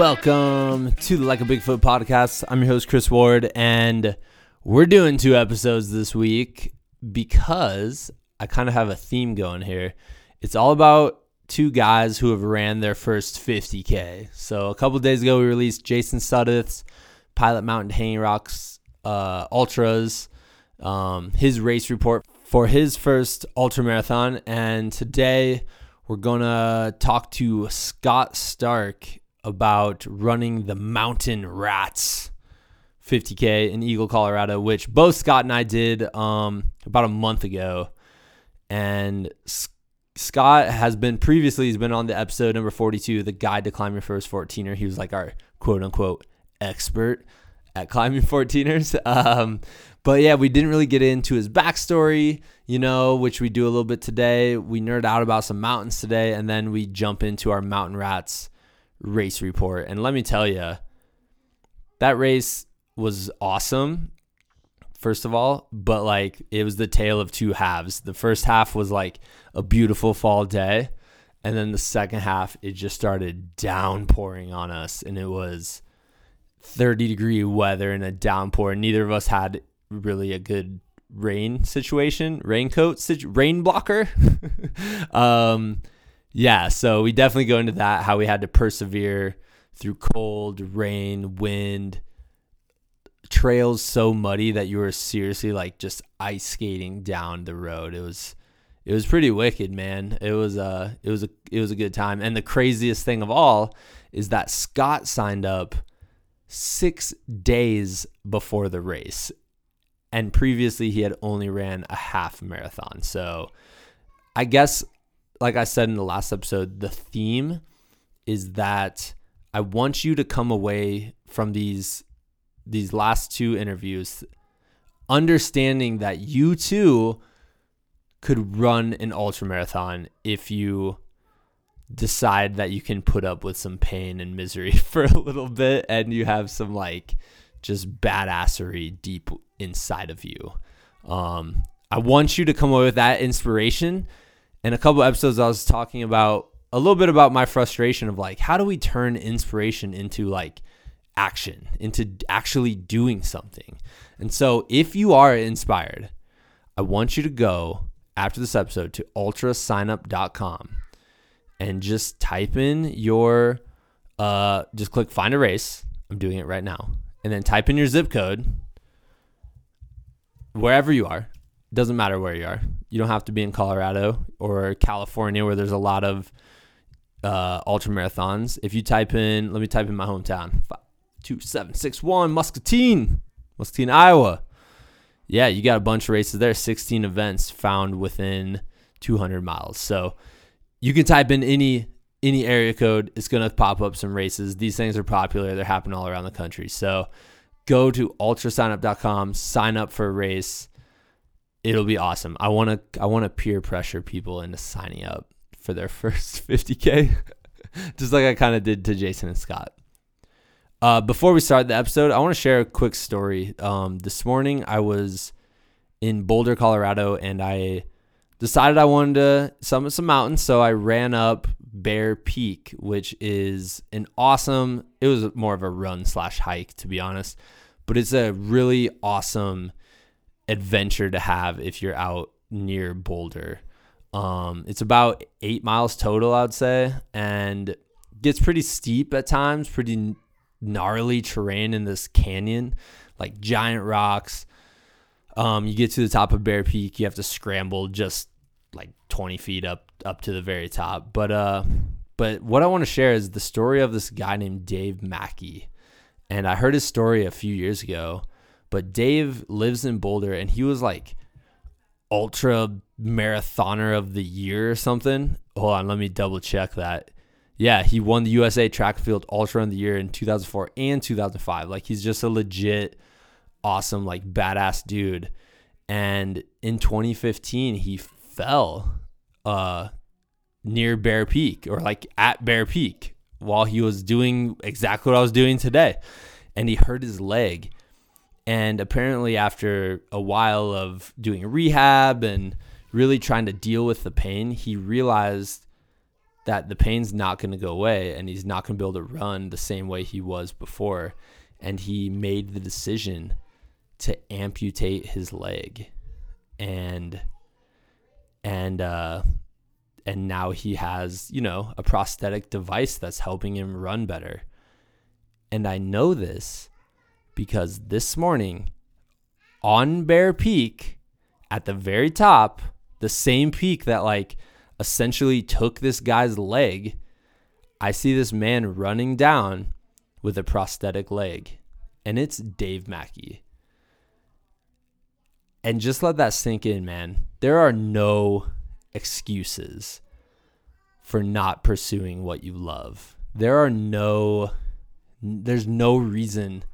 Welcome to the Like a Bigfoot podcast. I'm your host, Chris Ward, and we're doing two episodes this week because I kind of have a theme going here. It's all about two guys who have ran their first 50K. So a couple days ago, we released Jason Sudduth's Pilot Mountain Hanging Rocks uh, Ultras, um, his race report for his first ultra marathon. And today, we're going to talk to Scott Stark about running the Mountain Rats 50K in Eagle, Colorado, which both Scott and I did um, about a month ago. And Scott has been previously, he's been on the episode number 42, the guide to Climbing first 14er. He was like our quote unquote expert at climbing 14ers. Um, but yeah, we didn't really get into his backstory, you know, which we do a little bit today. We nerd out about some mountains today, and then we jump into our mountain rats race report. And let me tell you, that race was awesome, first of all, but like it was the tale of two halves. The first half was like a beautiful fall day. And then the second half, it just started downpouring on us. And it was 30 degree weather and a downpour. Neither of us had really a good rain situation, raincoat, situ- rain blocker. um, yeah, so we definitely go into that how we had to persevere through cold, rain, wind, trails so muddy that you were seriously like just ice skating down the road. It was it was pretty wicked, man. It was uh it was a it was a good time. And the craziest thing of all is that Scott signed up 6 days before the race. And previously he had only ran a half marathon. So I guess like I said in the last episode, the theme is that I want you to come away from these these last two interviews understanding that you too could run an ultra marathon if you decide that you can put up with some pain and misery for a little bit and you have some like just badassery deep inside of you. Um, I want you to come away with that inspiration in a couple episodes, I was talking about a little bit about my frustration of like, how do we turn inspiration into like action, into actually doing something? And so, if you are inspired, I want you to go after this episode to ultrasignup.com and just type in your, uh, just click find a race. I'm doing it right now. And then type in your zip code wherever you are doesn't matter where you are. You don't have to be in Colorado or California where there's a lot of uh, ultra marathons. If you type in, let me type in my hometown, five, two seven six one Muscatine, Muscatine, Iowa. Yeah, you got a bunch of races there. 16 events found within 200 miles. So you can type in any any area code. It's gonna pop up some races. These things are popular. They're happening all around the country. So go to ultrasignup.com, sign up for a race it'll be awesome. I want to I want to peer pressure people into signing up for their first 50k, just like I kind of did to Jason and Scott. Uh, before we start the episode, I want to share a quick story. Um, this morning I was in Boulder, Colorado, and I decided I wanted to summit some mountains, so I ran up Bear Peak, which is an awesome. It was more of a run slash hike, to be honest, but it's a really awesome adventure to have if you're out near Boulder. Um, it's about eight miles total, I'd say, and gets pretty steep at times, pretty gnarly terrain in this canyon, like giant rocks. Um, you get to the top of Bear Peak, you have to scramble just like 20 feet up up to the very top. But uh, but what I want to share is the story of this guy named Dave Mackey, and I heard his story a few years ago but Dave lives in Boulder and he was like ultra marathoner of the year or something. Hold on, let me double check that. Yeah, he won the USA Track Field Ultra of the Year in 2004 and 2005. Like he's just a legit awesome like badass dude. And in 2015 he fell uh near Bear Peak or like at Bear Peak while he was doing exactly what I was doing today. And he hurt his leg and apparently, after a while of doing rehab and really trying to deal with the pain, he realized that the pain's not going to go away and he's not going to be able to run the same way he was before. And he made the decision to amputate his leg. And and uh and now he has, you know, a prosthetic device that's helping him run better. And I know this because this morning on Bear Peak at the very top, the same peak that like essentially took this guy's leg, I see this man running down with a prosthetic leg. And it's Dave Mackey. And just let that sink in, man. There are no excuses for not pursuing what you love. There are no there's no reason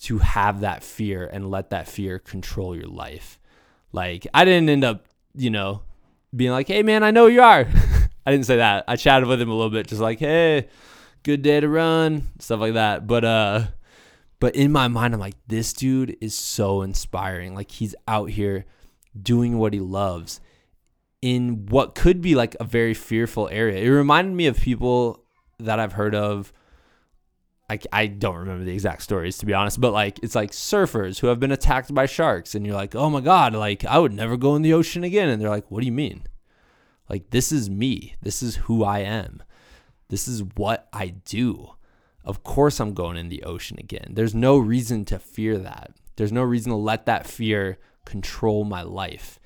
to have that fear and let that fear control your life. Like I didn't end up, you know, being like, "Hey man, I know you are." I didn't say that. I chatted with him a little bit just like, "Hey, good day to run," stuff like that. But uh but in my mind I'm like, "This dude is so inspiring. Like he's out here doing what he loves in what could be like a very fearful area. It reminded me of people that I've heard of. I, I don't remember the exact stories to be honest, but like it's like surfers who have been attacked by sharks, and you're like, oh my god, like I would never go in the ocean again, and they're like, what do you mean? Like this is me. This is who I am. This is what I do. Of course I'm going in the ocean again. There's no reason to fear that. There's no reason to let that fear control my life.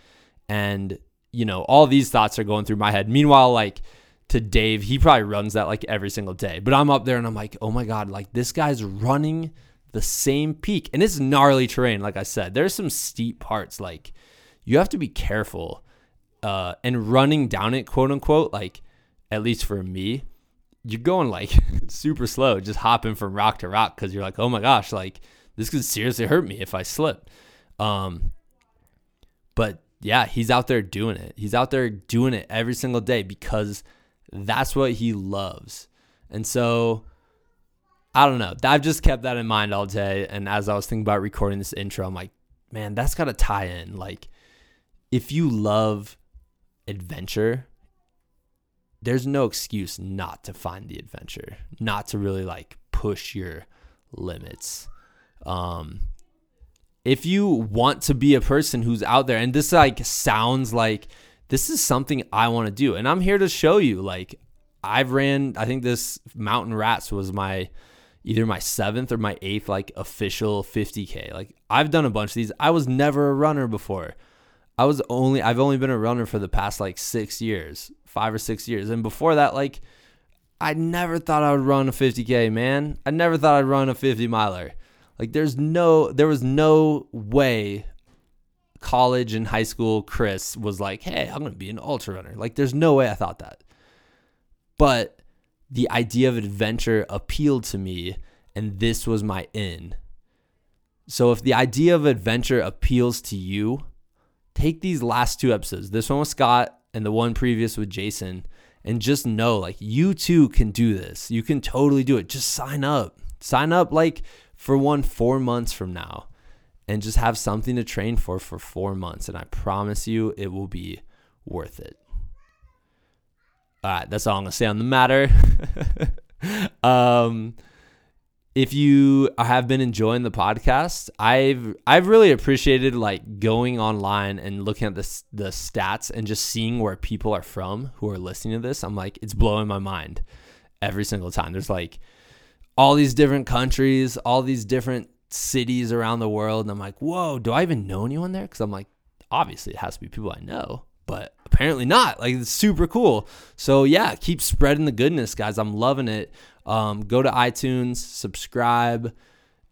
And you know, all these thoughts are going through my head. Meanwhile, like to Dave, he probably runs that like every single day. But I'm up there and I'm like, oh my God, like this guy's running the same peak. And it's gnarly terrain, like I said. There's some steep parts. Like you have to be careful. Uh, and running down it, quote unquote, like at least for me, you're going like super slow, just hopping from rock to rock because you're like, oh my gosh, like this could seriously hurt me if I slip. Um, but yeah, he's out there doing it. He's out there doing it every single day because that's what he loves. And so I don't know. I've just kept that in mind all day. And as I was thinking about recording this intro, I'm like, man, that's got to tie in. Like, if you love adventure, there's no excuse not to find the adventure, not to really like push your limits. Um, if you want to be a person who's out there and this like sounds like this is something I want to do and I'm here to show you like I've ran I think this mountain rats was my either my 7th or my 8th like official 50k like I've done a bunch of these. I was never a runner before. I was only I've only been a runner for the past like 6 years 5 or 6 years. And before that like I never thought I would run a 50k man. I never thought I'd run a 50 miler. Like there's no there was no way college and high school Chris was like, "Hey, I'm going to be an ultra runner." Like there's no way I thought that. But the idea of adventure appealed to me and this was my in. So if the idea of adventure appeals to you, take these last two episodes, this one with Scott and the one previous with Jason, and just know like you too can do this. You can totally do it. Just sign up. Sign up like for one four months from now and just have something to train for for four months. And I promise you it will be worth it. All right, that's all I'm to say on the matter. um, if you have been enjoying the podcast, I've I've really appreciated like going online and looking at the the stats and just seeing where people are from who are listening to this. I'm like, it's blowing my mind every single time. There's like all these different countries, all these different cities around the world. And I'm like, whoa, do I even know anyone there? Because I'm like, obviously it has to be people I know, but apparently not. Like it's super cool. So yeah, keep spreading the goodness, guys. I'm loving it. Um, go to iTunes, subscribe.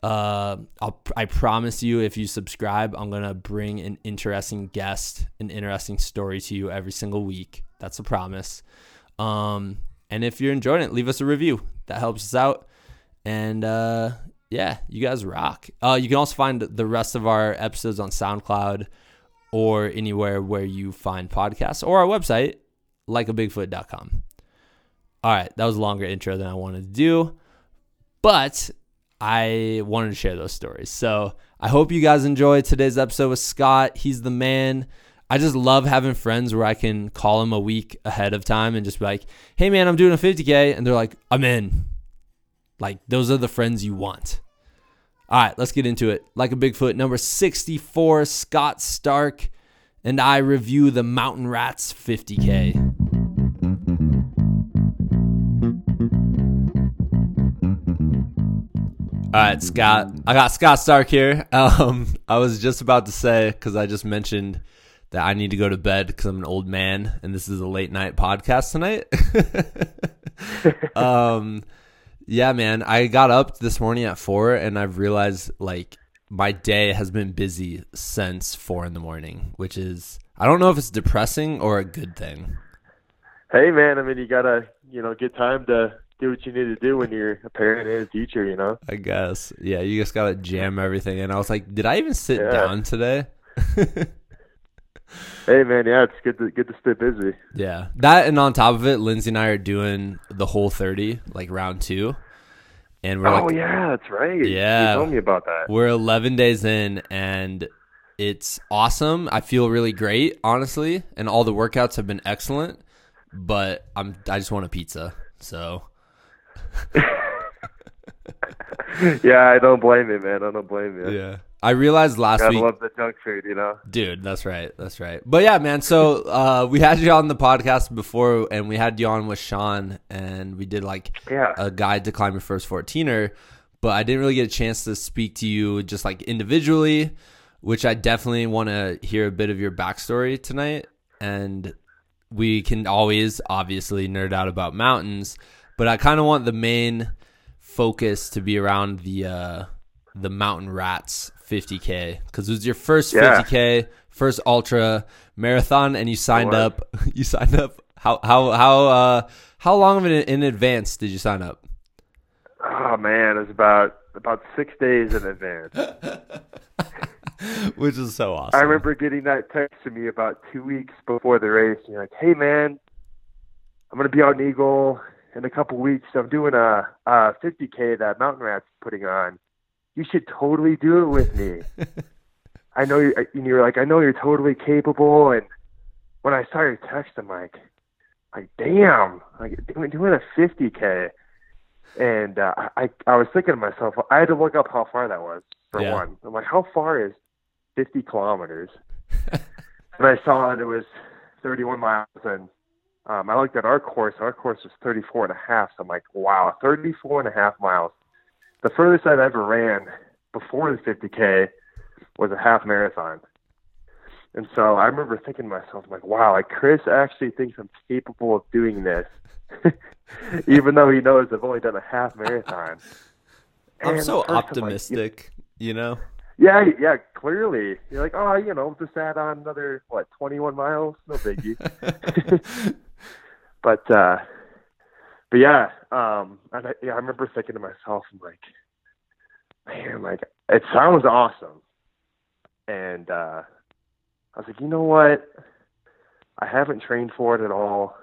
Uh, I'll, I promise you, if you subscribe, I'm gonna bring an interesting guest, an interesting story to you every single week. That's a promise. Um, and if you're enjoying it, leave us a review. That helps us out. And uh, yeah, you guys rock. Uh, you can also find the rest of our episodes on SoundCloud or anywhere where you find podcasts or our website, likeabigfoot.com. All right, that was a longer intro than I wanted to do, but I wanted to share those stories. So I hope you guys enjoyed today's episode with Scott. He's the man. I just love having friends where I can call them a week ahead of time and just be like, "Hey man, I'm doing a 50k," and they're like, "I'm in." Like those are the friends you want. All right, let's get into it. Like a Bigfoot, number 64, Scott Stark, and I review the Mountain Rats 50k. All right, Scott. I got Scott Stark here. Um, I was just about to say because I just mentioned that I need to go to bed because I'm an old man and this is a late night podcast tonight. um, yeah, man. I got up this morning at four and I've realized like my day has been busy since four in the morning, which is I don't know if it's depressing or a good thing. Hey, man. I mean, you gotta you know get time to do what you need to do when you're a parent and a teacher. You know. I guess. Yeah, you just gotta jam everything in. I was like, did I even sit Yeah. down today? Hey, man. Yeah, it's good to good to stay busy. Yeah, that and on top of it, Lindsay and I are doing the whole thirty, like round two, and we're oh like, yeah, that's right. Yeah. you told me about that. we're eleven days in, and it's awesome. I feel really great, honestly, and all the workouts have been excellent. But I'm, I just want a pizza. So yeah, I don't blame you, man. I don't blame you. yeah, I realized last Gotta week. love the junk food, you know. Dude, that's right. That's right. But yeah, man. So uh, we had you on the podcast before, and we had you on with Sean, and we did like Yeah. a guide to climb your first 14er. But I didn't really get a chance to speak to you just like individually, which I definitely want to hear a bit of your backstory tonight. And we can always obviously nerd out about mountains, but I kind of want the main focus to be around the uh, the Mountain Rats 50k because it was your first Yeah. 50k, first ultra marathon, and you signed up. You signed up. How how how uh how long of it in advance did you sign up? Oh man, it was about about six days in advance. Which is so awesome. I remember getting that text to me about two weeks before the race. And you're like, "Hey, man, I'm gonna be out in Eagle in a couple weeks. I'm doing a, a 50k that Mountain Rats putting on. You should totally do it with me. I know you're." And you're like, "I know you're totally capable." And when I saw your text, I'm like, "Like, damn, like doing doing a 50k." And uh, I I was thinking to myself, I had to look up how far that was for Yeah. one. I'm like, how far is 50 kilometers? and I saw that it was 31 miles, and um, I looked at our course. Our course was 34 and a half. So I'm like, wow, 34 and a half miles. The furthest I've ever ran before the 50k was a half marathon. And so I remember thinking to myself, I'm like, wow, like Chris actually thinks I'm capable of doing this, even though he knows I've only done a half marathon. I'm And so I'm like, optimistic, you know? yeah, yeah, clearly. You're like, oh, you know, just add on another what, 21 miles, no biggie. but uh, but yeah, um, I, yeah, I remember thinking to myself, I'm like, man, like it sounds awesome, and uh, I was like, you know what? I haven't trained for it at all,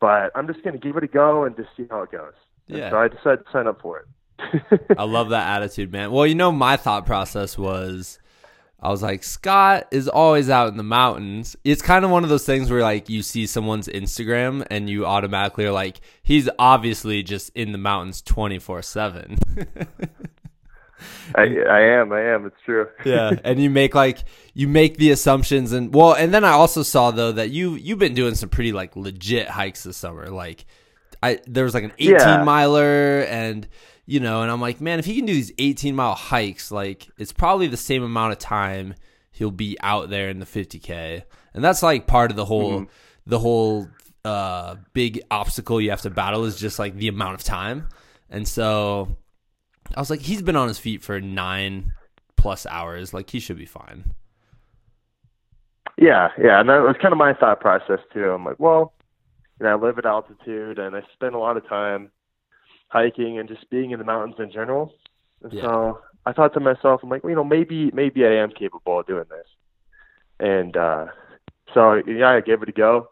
but I'm just gonna give it a go and just see how it goes. And Yeah. so I decided to sign up for it. I love that attitude, man. Well, you know, my thought process was I was like, Scott is always out in the mountains. It's kind of one of those things where like you see someone's Instagram and you automatically are like, he's obviously just in the mountains 24 7. I, I am, I am. It's true. yeah. And you make like, you make the assumptions and well, and then I also saw though that you, you've been doing some pretty like legit hikes this summer. Like, I, there was like an 18 Yeah. miler and, you know, and I'm like, man, if he can do these 18 mile hikes, like it's probably the same amount of time he'll be out there in the 50k, and that's like part of the whole, the whole uh, big obstacle you have to battle is just like the amount of time, and so I was like, he's been on his feet for nine plus hours, like he should be fine. Yeah, yeah, and that was kind of my thought process too. I'm like, well, you know, I live at altitude and I spend a lot of time hiking and just being in the mountains in general. And Yeah. so I thought to myself, I'm like, well, you know, maybe maybe I am capable of doing this. And uh so yeah, I gave it a go.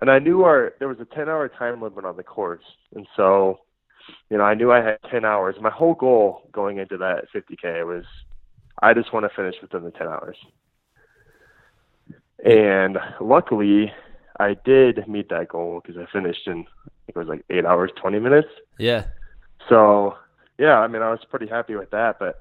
And I knew our there was a 10-hour time limit on the course. And so you know, I knew I had 10 hours. My whole goal going into that 50k was I just want to finish within the 10 hours. And luckily, I did meet that goal because I finished in it was like eight hours twenty minutes. Yeah. So yeah, I mean I was pretty happy with that, but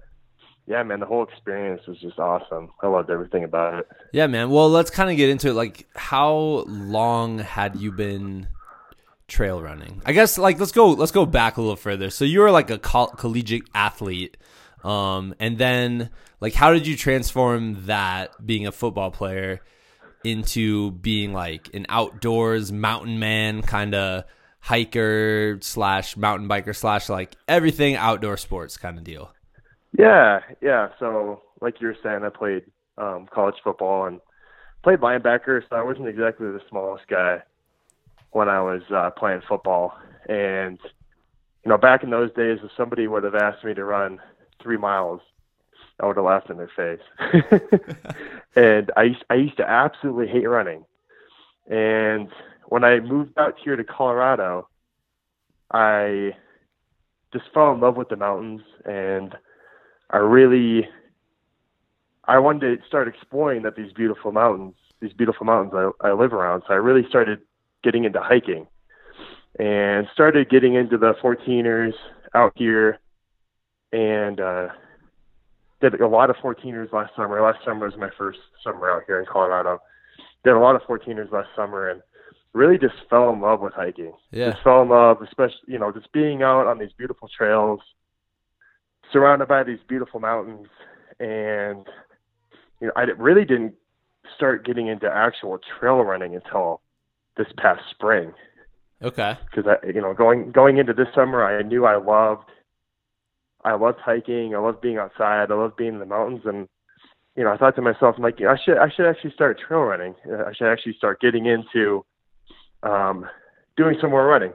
yeah, man, the whole experience was just awesome. I loved everything about it. Yeah, man. Well, let's kind of get into it. Like, how long had you been trail running? I guess like let's go let's go back a little further. So you were like a coll- collegiate athlete, um, and then like how did you transform that being a football player into being like an outdoors mountain man kind of hiker slash mountain biker slash like everything outdoor sports kind of deal? Yeah, yeah. So like you were saying, I played um, college football and played linebacker, so I wasn't exactly the smallest guy when I was uh, playing football. And you know, back in those days, if somebody would have asked me to run three miles, I would have laughed in their face. and I I used to absolutely hate running. And when I moved out here to Colorado, I just fell in love with the mountains and I really I wanted to start exploring that these beautiful mountains, these beautiful mountains I, I live around. So I really started getting into hiking and started getting into the 14ers out here and uh, did a lot of 14ers last summer. Last summer was my first summer out here in Colorado. Did a lot of 14ers last summer and really just fell in love with hiking. Yeah. Just fell in love, especially, you know, just being out on these beautiful trails – surrounded by these beautiful mountains, and you know, I really didn't start getting into actual trail running until this past spring. Okay. Because I, you know, going going into this summer, I knew I loved, I loved hiking. I loved being outside. I loved being in the mountains, and you know, I thought to myself, I'm like, I should I should actually start trail running. I should actually start getting into um, doing some more running.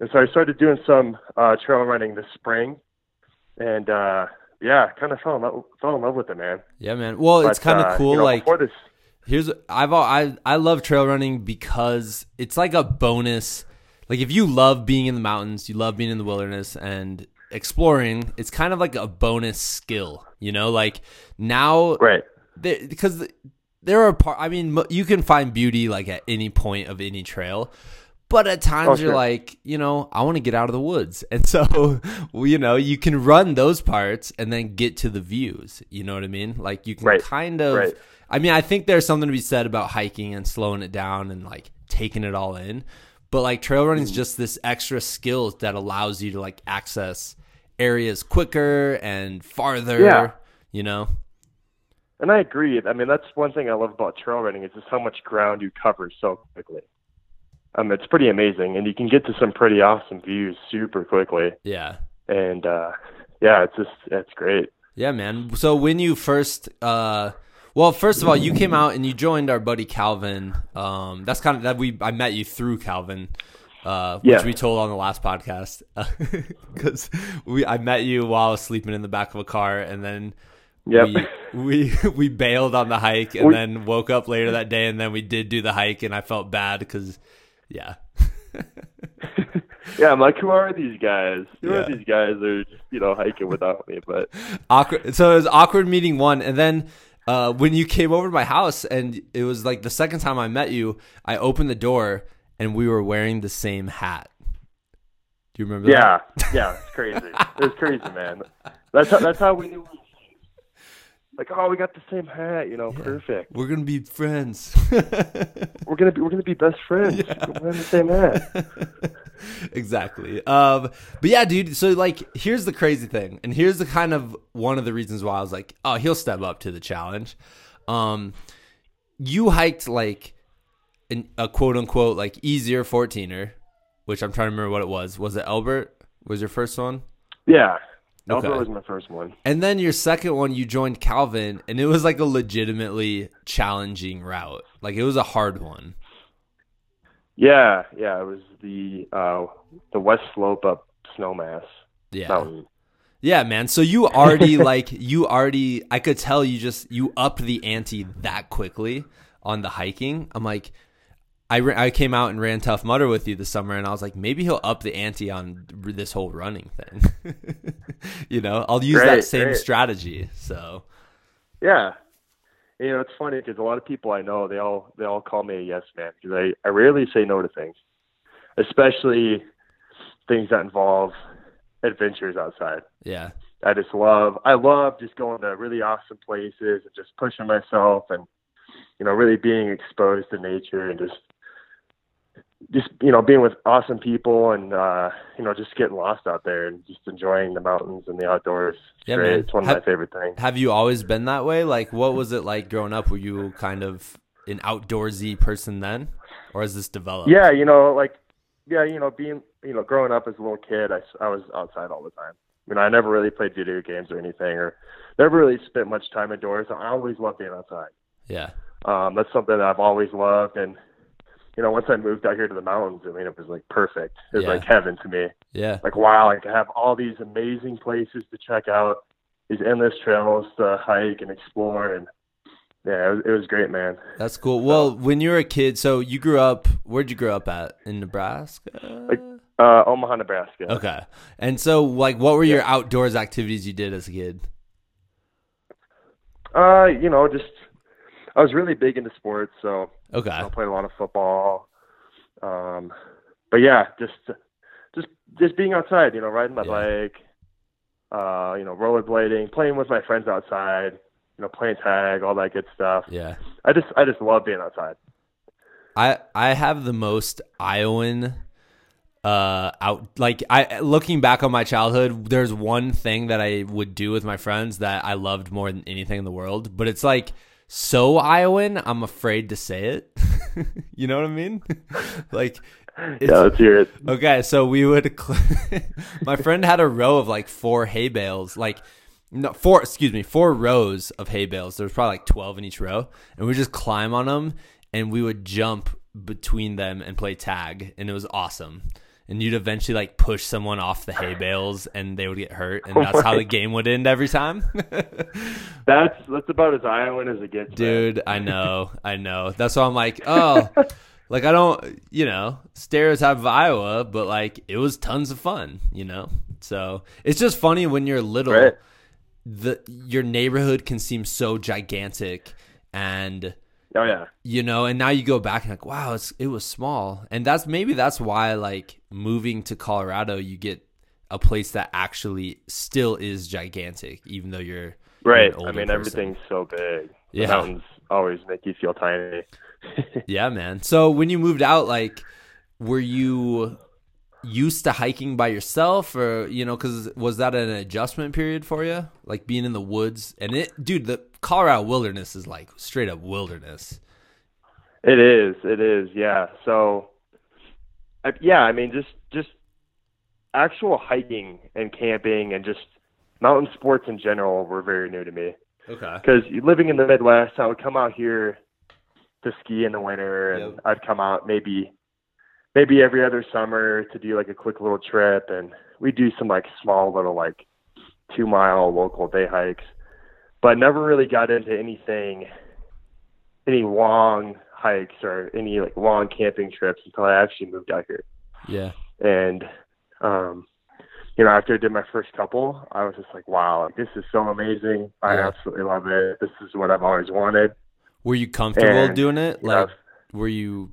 And so I started doing some uh, trail running this spring, and uh, yeah, kind of fell in love fell in love with it, man. Yeah, man. Well, but, it's kind of uh, cool. You know, like this, here's I've I I love trail running because it's like a bonus. Like if you love being in the mountains, you love being in the wilderness and exploring, it's kind of like a bonus skill. You know, like now, right? Because there are part. I mean, you can find beauty like at any point of any trail, but at times oh, sure. you're like, you know, I want to get out of the woods. And so, you know, you can run those parts and then get to the views. You know what I mean? Like you can right. kind of right. I mean, I think there's something to be said about hiking and slowing it down and like taking it all in. But like trail running is mm. just this extra skill that allows you to like access areas quicker and farther, yeah. you know. And I agree. I mean, that's one thing I love about trail running is just how much ground you cover so quickly um, it's pretty amazing, and you can get to some pretty awesome views super quickly. Yeah, and uh, yeah, it's just it's great. Yeah, man. So when you first, uh, well, first of all, you came out and you joined our buddy Calvin. Um, that's kind of that we I met you through Calvin. Uh, which yeah. we told on the last podcast because we I met you while I was sleeping in the back of a car and then Yep. We, we we bailed on the hike and we, then woke up later that day and then we did do the hike and I felt bad because yeah. yeah, I'm like, who are these guys? Who yeah. are these guys? They're just, you know hiking without me, but awkward. So it was awkward meeting one, and then uh, when you came over to my house, and it was like the second time I met you, I opened the door and we were wearing the same hat. Do you remember? Yeah, that? yeah, it's crazy. it was crazy, man. That's how, that's how we knew like, oh, we got the same hat, you know, yeah. perfect. We're gonna be friends. we're gonna be we're gonna be best friends. Yeah. We're the same hat. exactly. Um, but yeah, dude. So like, here's the crazy thing, and here's the kind of one of the reasons why I was like, oh, he'll step up to the challenge. Um, you hiked like an, a quote unquote like easier 14er, which I'm trying to remember what it was. Was it Elbert? Was your first one? Yeah, Okay. was my first one. And then your second one, you joined Calvin, and it was like a legitimately challenging route. Like it was a hard one. Yeah, yeah, it was the uh, the west slope up Snowmass yeah. Mountain. Yeah, man. So you already like you already I could tell you just you upped the ante that quickly on the hiking. I'm like, I, I came out and ran Tough Mudder with you this summer, and I was like, maybe he'll up the ante on this whole running thing. you know, I'll use that same strategy. So, yeah, you know, it's funny because a lot of people I know, they all they all call me a yes man because I I rarely say no to things, especially things that involve adventures outside. Yeah. I just love I love just going to really awesome places and just pushing myself and you know really being exposed to nature and just just you know being with awesome people and uh you know just getting lost out there and just enjoying the mountains and the outdoors. It's Yeah, great. man. It's one of Have- my favorite things. Have you always been that way? Like, what was it like growing up? Were you kind of an outdoorsy person then, or has this developed? Yeah, you know, like, yeah, you know, being, you know, growing up as a little kid, I, I was outside all the time. I mean, I never really played video games or anything, or never really spent much time indoors. I always loved being outside. Yeah. Um, that's something that I've always loved, and you know, once I moved out here to the mountains, I mean, it was like perfect. It was Yeah. like heaven to me. Yeah. Like, wow, like I have all these amazing places to check out, these endless trails to hike and explore, and yeah, it was, it was great, man. That's cool. Well, when you were a kid, so you grew up. Where'd you grow up at? In Nebraska. Like- Uh, Omaha, Nebraska. Okay. And so, like, what were your outdoors activities you did as a kid? Uh, you know, just I was really big into sports, so Okay. I played a lot of football. Um, but yeah, just just just being outside, you know, riding my Yeah. bike, uh, you know, rollerblading, playing with my friends outside, you know, playing tag, all that good stuff. Yeah. I just I just love being outside. I I have the most Iowan uh out like I looking back on my childhood there's one thing that I would do with my friends that I loved more than anything in the world but it's like so Iowan I'm afraid to say it you know what I mean like yeah, let's hear it. Okay, so we would. Cl- my friend had a row of like four hay bales, like no four. Excuse me, four rows of hay bales. There was probably like twelve in each row, and we just climb on them, and we would jump between them and play tag, and it was awesome. And you'd eventually like push someone off the hay bales, and they would get hurt, and Oh that's how the game would end every time. That's that's about as Iowan as it gets, man. Dude, I know, I know. That's why I'm like, oh, like I don't, you know, stereotype of Iowa, but like it was tons of fun, you know. So it's just funny when you're little, Right. the your neighborhood can seem so gigantic, and Oh yeah. you know, and now you go back and like, wow, it's it was small, and that's maybe that's why like moving to Colorado, you get a place that actually still is gigantic, even though you're you're Right. an I mean, person. everything's so big. The Yeah. mountains always make you feel tiny. Yeah, man. So when you moved out, like, were you used to hiking by yourself, or you know, because was that an adjustment period for you, like being in the woods? And it, dude, the Colorado wilderness is like straight up wilderness. It is. It is. Yeah. So, I, yeah. I mean, just just actual hiking and camping and just mountain sports in general were very new to me. Okay. Because living in the Midwest, I would come out here to ski in the winter, and Yep. I'd come out maybe maybe every other summer to do like a quick little trip, and we do some like small little like two mile local day hikes, but never really got into anything, any long hikes or any like long camping trips until I actually moved out here. Yeah. And um, you know, after I did my first couple, I was just like, wow, like, this is so amazing. I Yeah. absolutely love it. This is what I've always wanted. Were you comfortable And, doing it? know, Like, were you?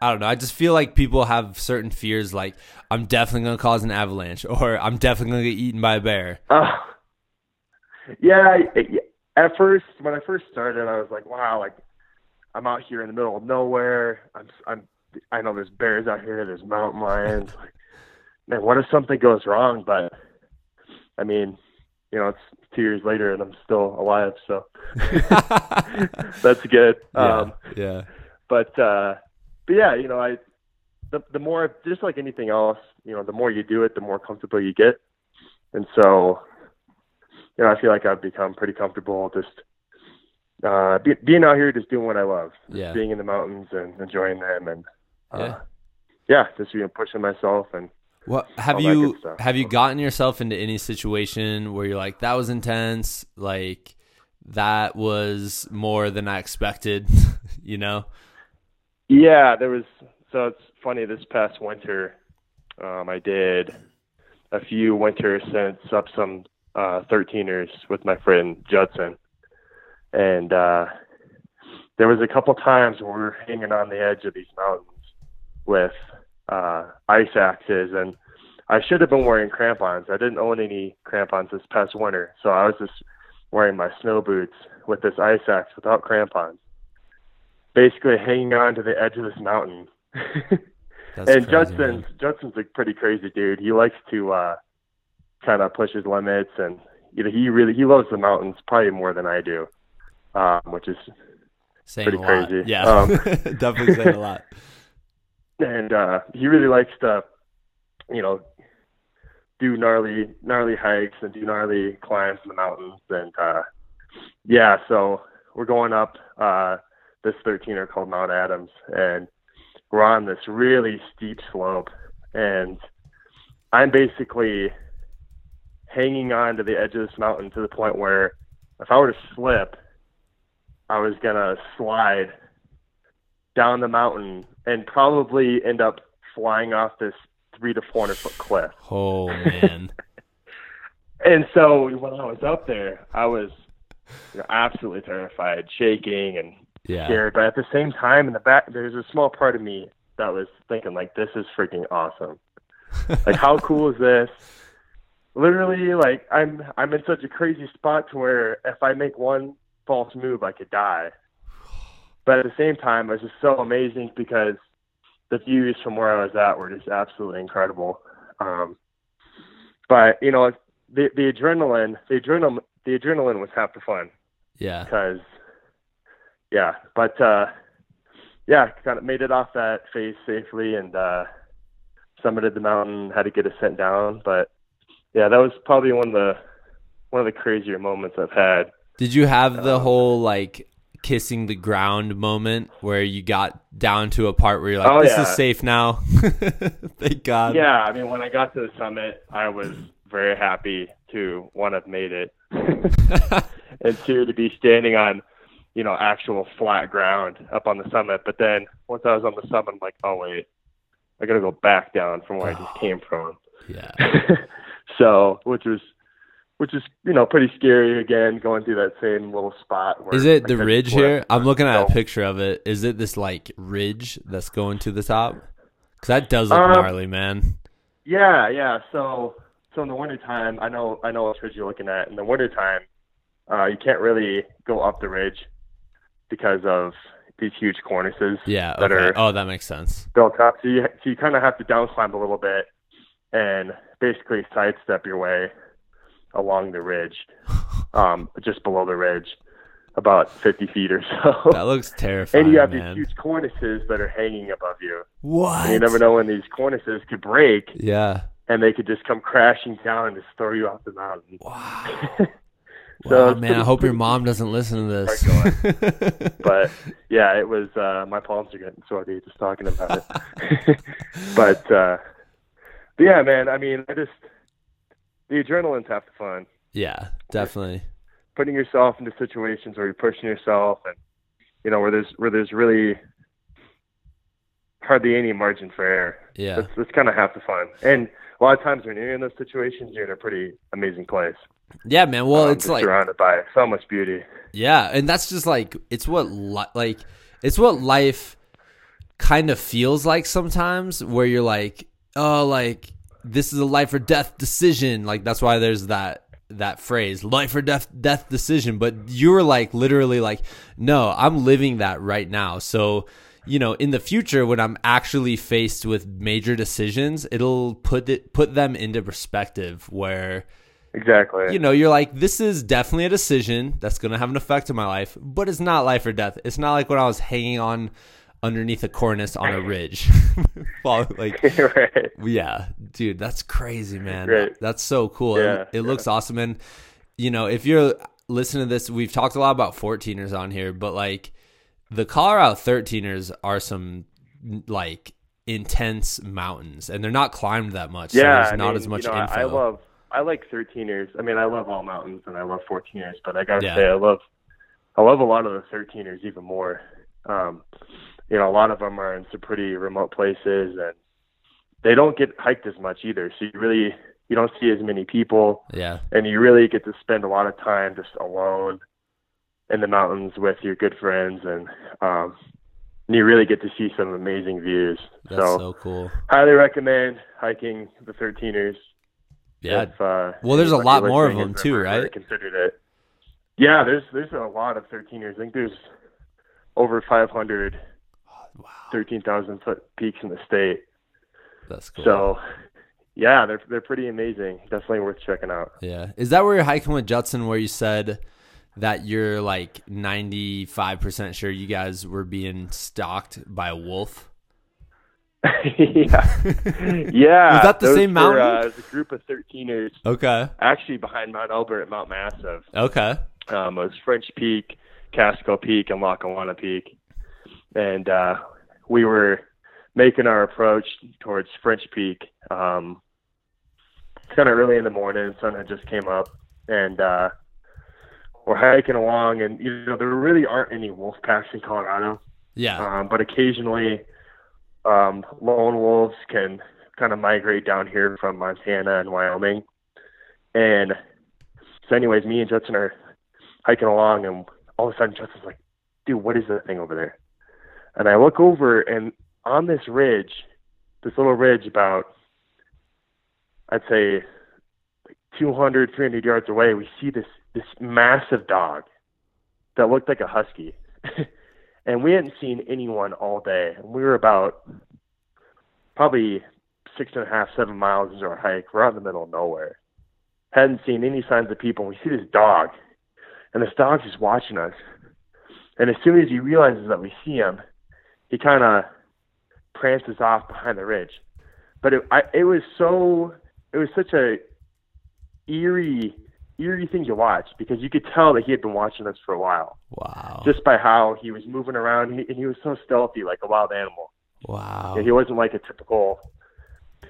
I don't know. I just feel like people have certain fears, like I'm definitely gonna cause an avalanche, or I'm definitely gonna get eaten by a bear. Uh, yeah, I- at first, when I first started, I was like, wow, like I'm out here in the middle of nowhere. I'm, I'm, I know there's bears out here. There's mountain lions. Like, man, what if something goes wrong? But I mean, you know, it's two years later and I'm still alive, so that's good. yeah. Um, yeah. but uh but yeah you know i the the more just like anything else you know the more you do it the more comfortable you get and so you know i feel like i've become pretty comfortable just uh be, being out here just doing what i love Yeah. being in the mountains and enjoying them and uh, Yeah. yeah just you know pushing myself and What have you have you gotten yourself into any situation where you're like that was intense, like that was more than I expected, you know? Yeah, there was. So it's funny. This past winter, um, I did a few winter ascents up some uh, 13ers with my friend Judson, and uh, there was a couple times where we were hanging on the edge of these mountains with uh, ice axes, and I should have been wearing crampons. I didn't own any crampons this past winter, so I was just wearing my snow boots with this ice axe without crampons, basically hanging on to the edge of this mountain. And crazy, Judson's man. Judson's a pretty crazy dude. He likes to uh, kind of push his limits, and you know he really he loves the mountains probably more than I do, um, which is saying pretty a lot. crazy. Yeah, Um, definitely saying a lot. and uh, he really likes to, you know, do gnarly gnarly hikes and do gnarly climbs in the mountains. And uh, yeah, so we're going up uh, this 13er called Mount Adams, and we're on this really steep slope, and I'm basically hanging on to the edge of this mountain to the point where if I were to slip, I was gonna slide down the mountain and probably end up flying off this three to four hundred foot cliff. Oh man. And so when I was up there, I was you know, absolutely terrified, shaking and Yeah. scared. But at the same time, in the back, there's a small part of me that was thinking like, "This is freaking awesome! Like, how cool is this?" Literally, like I'm I'm in such a crazy spot to where if I make one false move, I could die. But at the same time, it was just so amazing because the views from where I was at were just absolutely incredible. Um, but you know, the the adrenaline, the adrenaline, the adrenaline was half the fun Yeah. because yeah but uh yeah kind of made it off that face safely and uh summited the mountain had to get a sent down but yeah that was probably one of the one of the crazier moments i've had Did you have the Um, whole like kissing the ground moment where you got down to a part where you're like, Oh, "This yeah. is safe now." Thank God. yeah i mean when i got to the summit i was very happy to one have made it and two to be standing on you know actual flat ground up on the summit but then once i was on the summit i'm like oh wait i gotta go back down from where i just came from yeah. so which was which is you know pretty scary again going through that same little spot where Is it the ridge here? I'm looking at a picture of it. Is it this like ridge that's going to the top? Because that does look Um, gnarly, man. yeah yeah so so in the wintertime i know i know what ridge you're looking at in the wintertime uh you can't really go up the ridge because of these huge cornices Yeah. that are Oh, that makes sense. built up so you so you kind of have to down climb a little bit and basically sidestep your way along the ridge um just below the ridge about 50 feet or so That looks terrifying, and you have man. these huge cornices that are hanging above you. what? And you never know when these cornices could break Yeah. and they could just come crashing down and just throw you off the mountain. Wow. So wow, man, I hope your mom doesn't listen to this. But yeah, it was uh my palms are getting sweaty just talking about it. but uh but yeah, man, I mean I just the adrenaline's half the fun. yeah, definitely. Putting yourself into situations where you're pushing yourself and you know, where there's where there's really hardly any margin for error. Yeah. That's that's kind of half the fun. And a lot of times when you're in those situations, you're in a pretty amazing place. Yeah, man. Well, Um, it's like surrounded by so much beauty. Yeah, and that's just like it's what li- like it's what life kind of feels like sometimes where you're like, "Oh, like this is a life or death decision." Like that's why there's that that phrase, life or death death decision, but you're like literally like, "No, I'm living that right now." So, you know, in the future when I'm actually faced with major decisions, it'll put it put them into perspective where Exactly. you know, you're like, this is definitely a decision that's going to have an effect on my life, but it's not life or death. It's not like when I was hanging on underneath a cornice on a ridge. Like, right. yeah, dude, that's crazy, man. Right. That's so cool. Yeah, it it looks awesome. And, you know, if you're listening to this, we've talked a lot about 14ers on here, but like the Colorado 13ers are some like intense mountains and they're not climbed that much. so Yeah. there's I not mean, as much you know, info. I, I love I like 13ers. I mean, I love all mountains and I love 14ers, but I gotta Yeah. say, I love I love a lot of the 13ers even more. Um, you know, a lot of them are in some pretty remote places and they don't get hiked as much either. So you really you don't see as many people. yeah. and you really get to spend a lot of time just alone in the mountains with your good friends, and um, and you really get to see some amazing views. That's so, so cool. Highly recommend hiking the 13ers. Yeah. If, uh, well, there's a lot more of them too, right? Considered it. Yeah, there's there's a lot of 13ers. I think there's over 500 wow. 13,000 foot peaks in the state. That's cool. So, yeah, they're they're pretty amazing. Definitely worth checking out. Yeah, is that where you're hiking with Judson? Where you said that you're like 95 percent sure you guys were being stalked by a wolf? yeah, yeah. Was that the same mountain? Were, uh, it was a group of 13ers. Okay. Actually, behind Mount Elbert at Mount Massive. Okay. Um, it was French Peak, Casco Peak, and Lackawanna Peak, and uh, we were making our approach towards French Peak. Um, kind of early in the morning, sun had just came up, and uh, we're hiking along, and you know there really aren't any wolf packs in Colorado. Yeah. Um, but occasionally, um, lone wolves can kind of migrate down here from Montana and Wyoming, and so anyways, me and Judson are hiking along, and all of a sudden Judson's like, "Dude, what is that thing over there?" And I look over, and on this ridge, this little ridge about, I'd say, like 200, 300 yards away, we see this this massive dog that looked like a husky. and we hadn't seen anyone all day. And we were about probably six and a half, seven miles into our hike. We're out in the middle of nowhere. Hadn't seen any signs of people. We see this dog, and this dog's just watching us. And as soon as he realizes that we see him, he kind of prances off behind the ridge. But it, I, it was so, it was such a eerie, eerie thing to watch because you could tell that he had been watching us for a while. Wow. Just by how he was moving around, and he, and he was so stealthy, like a wild animal. Wow. And he wasn't like a typical,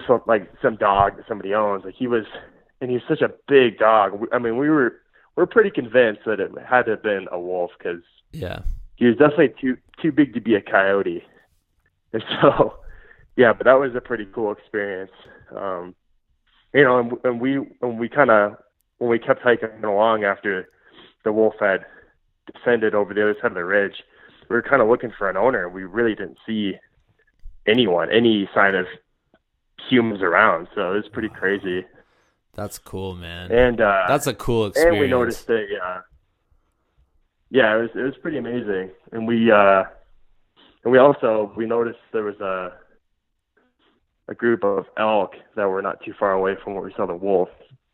some, like some dog that somebody owns. Like he was, and he was such a big dog. I mean, we were we're pretty convinced that it had to have been a wolf because yeah, he was definitely too too big to be a coyote. And so, yeah, but that was a pretty cool experience. Um, you know, and, and we and we kind of when we kept hiking along after the wolf had descended over the other side of the ridge, we were kind of looking for an owner. We really didn't see anyone, any sign of humans around. So it was pretty crazy. That's cool, man. And uh, that's a cool experience. And we noticed that, yeah, yeah, it was it was pretty amazing. And we uh, and we also we noticed there was a a group of elk that were not too far away from where we saw the wolf.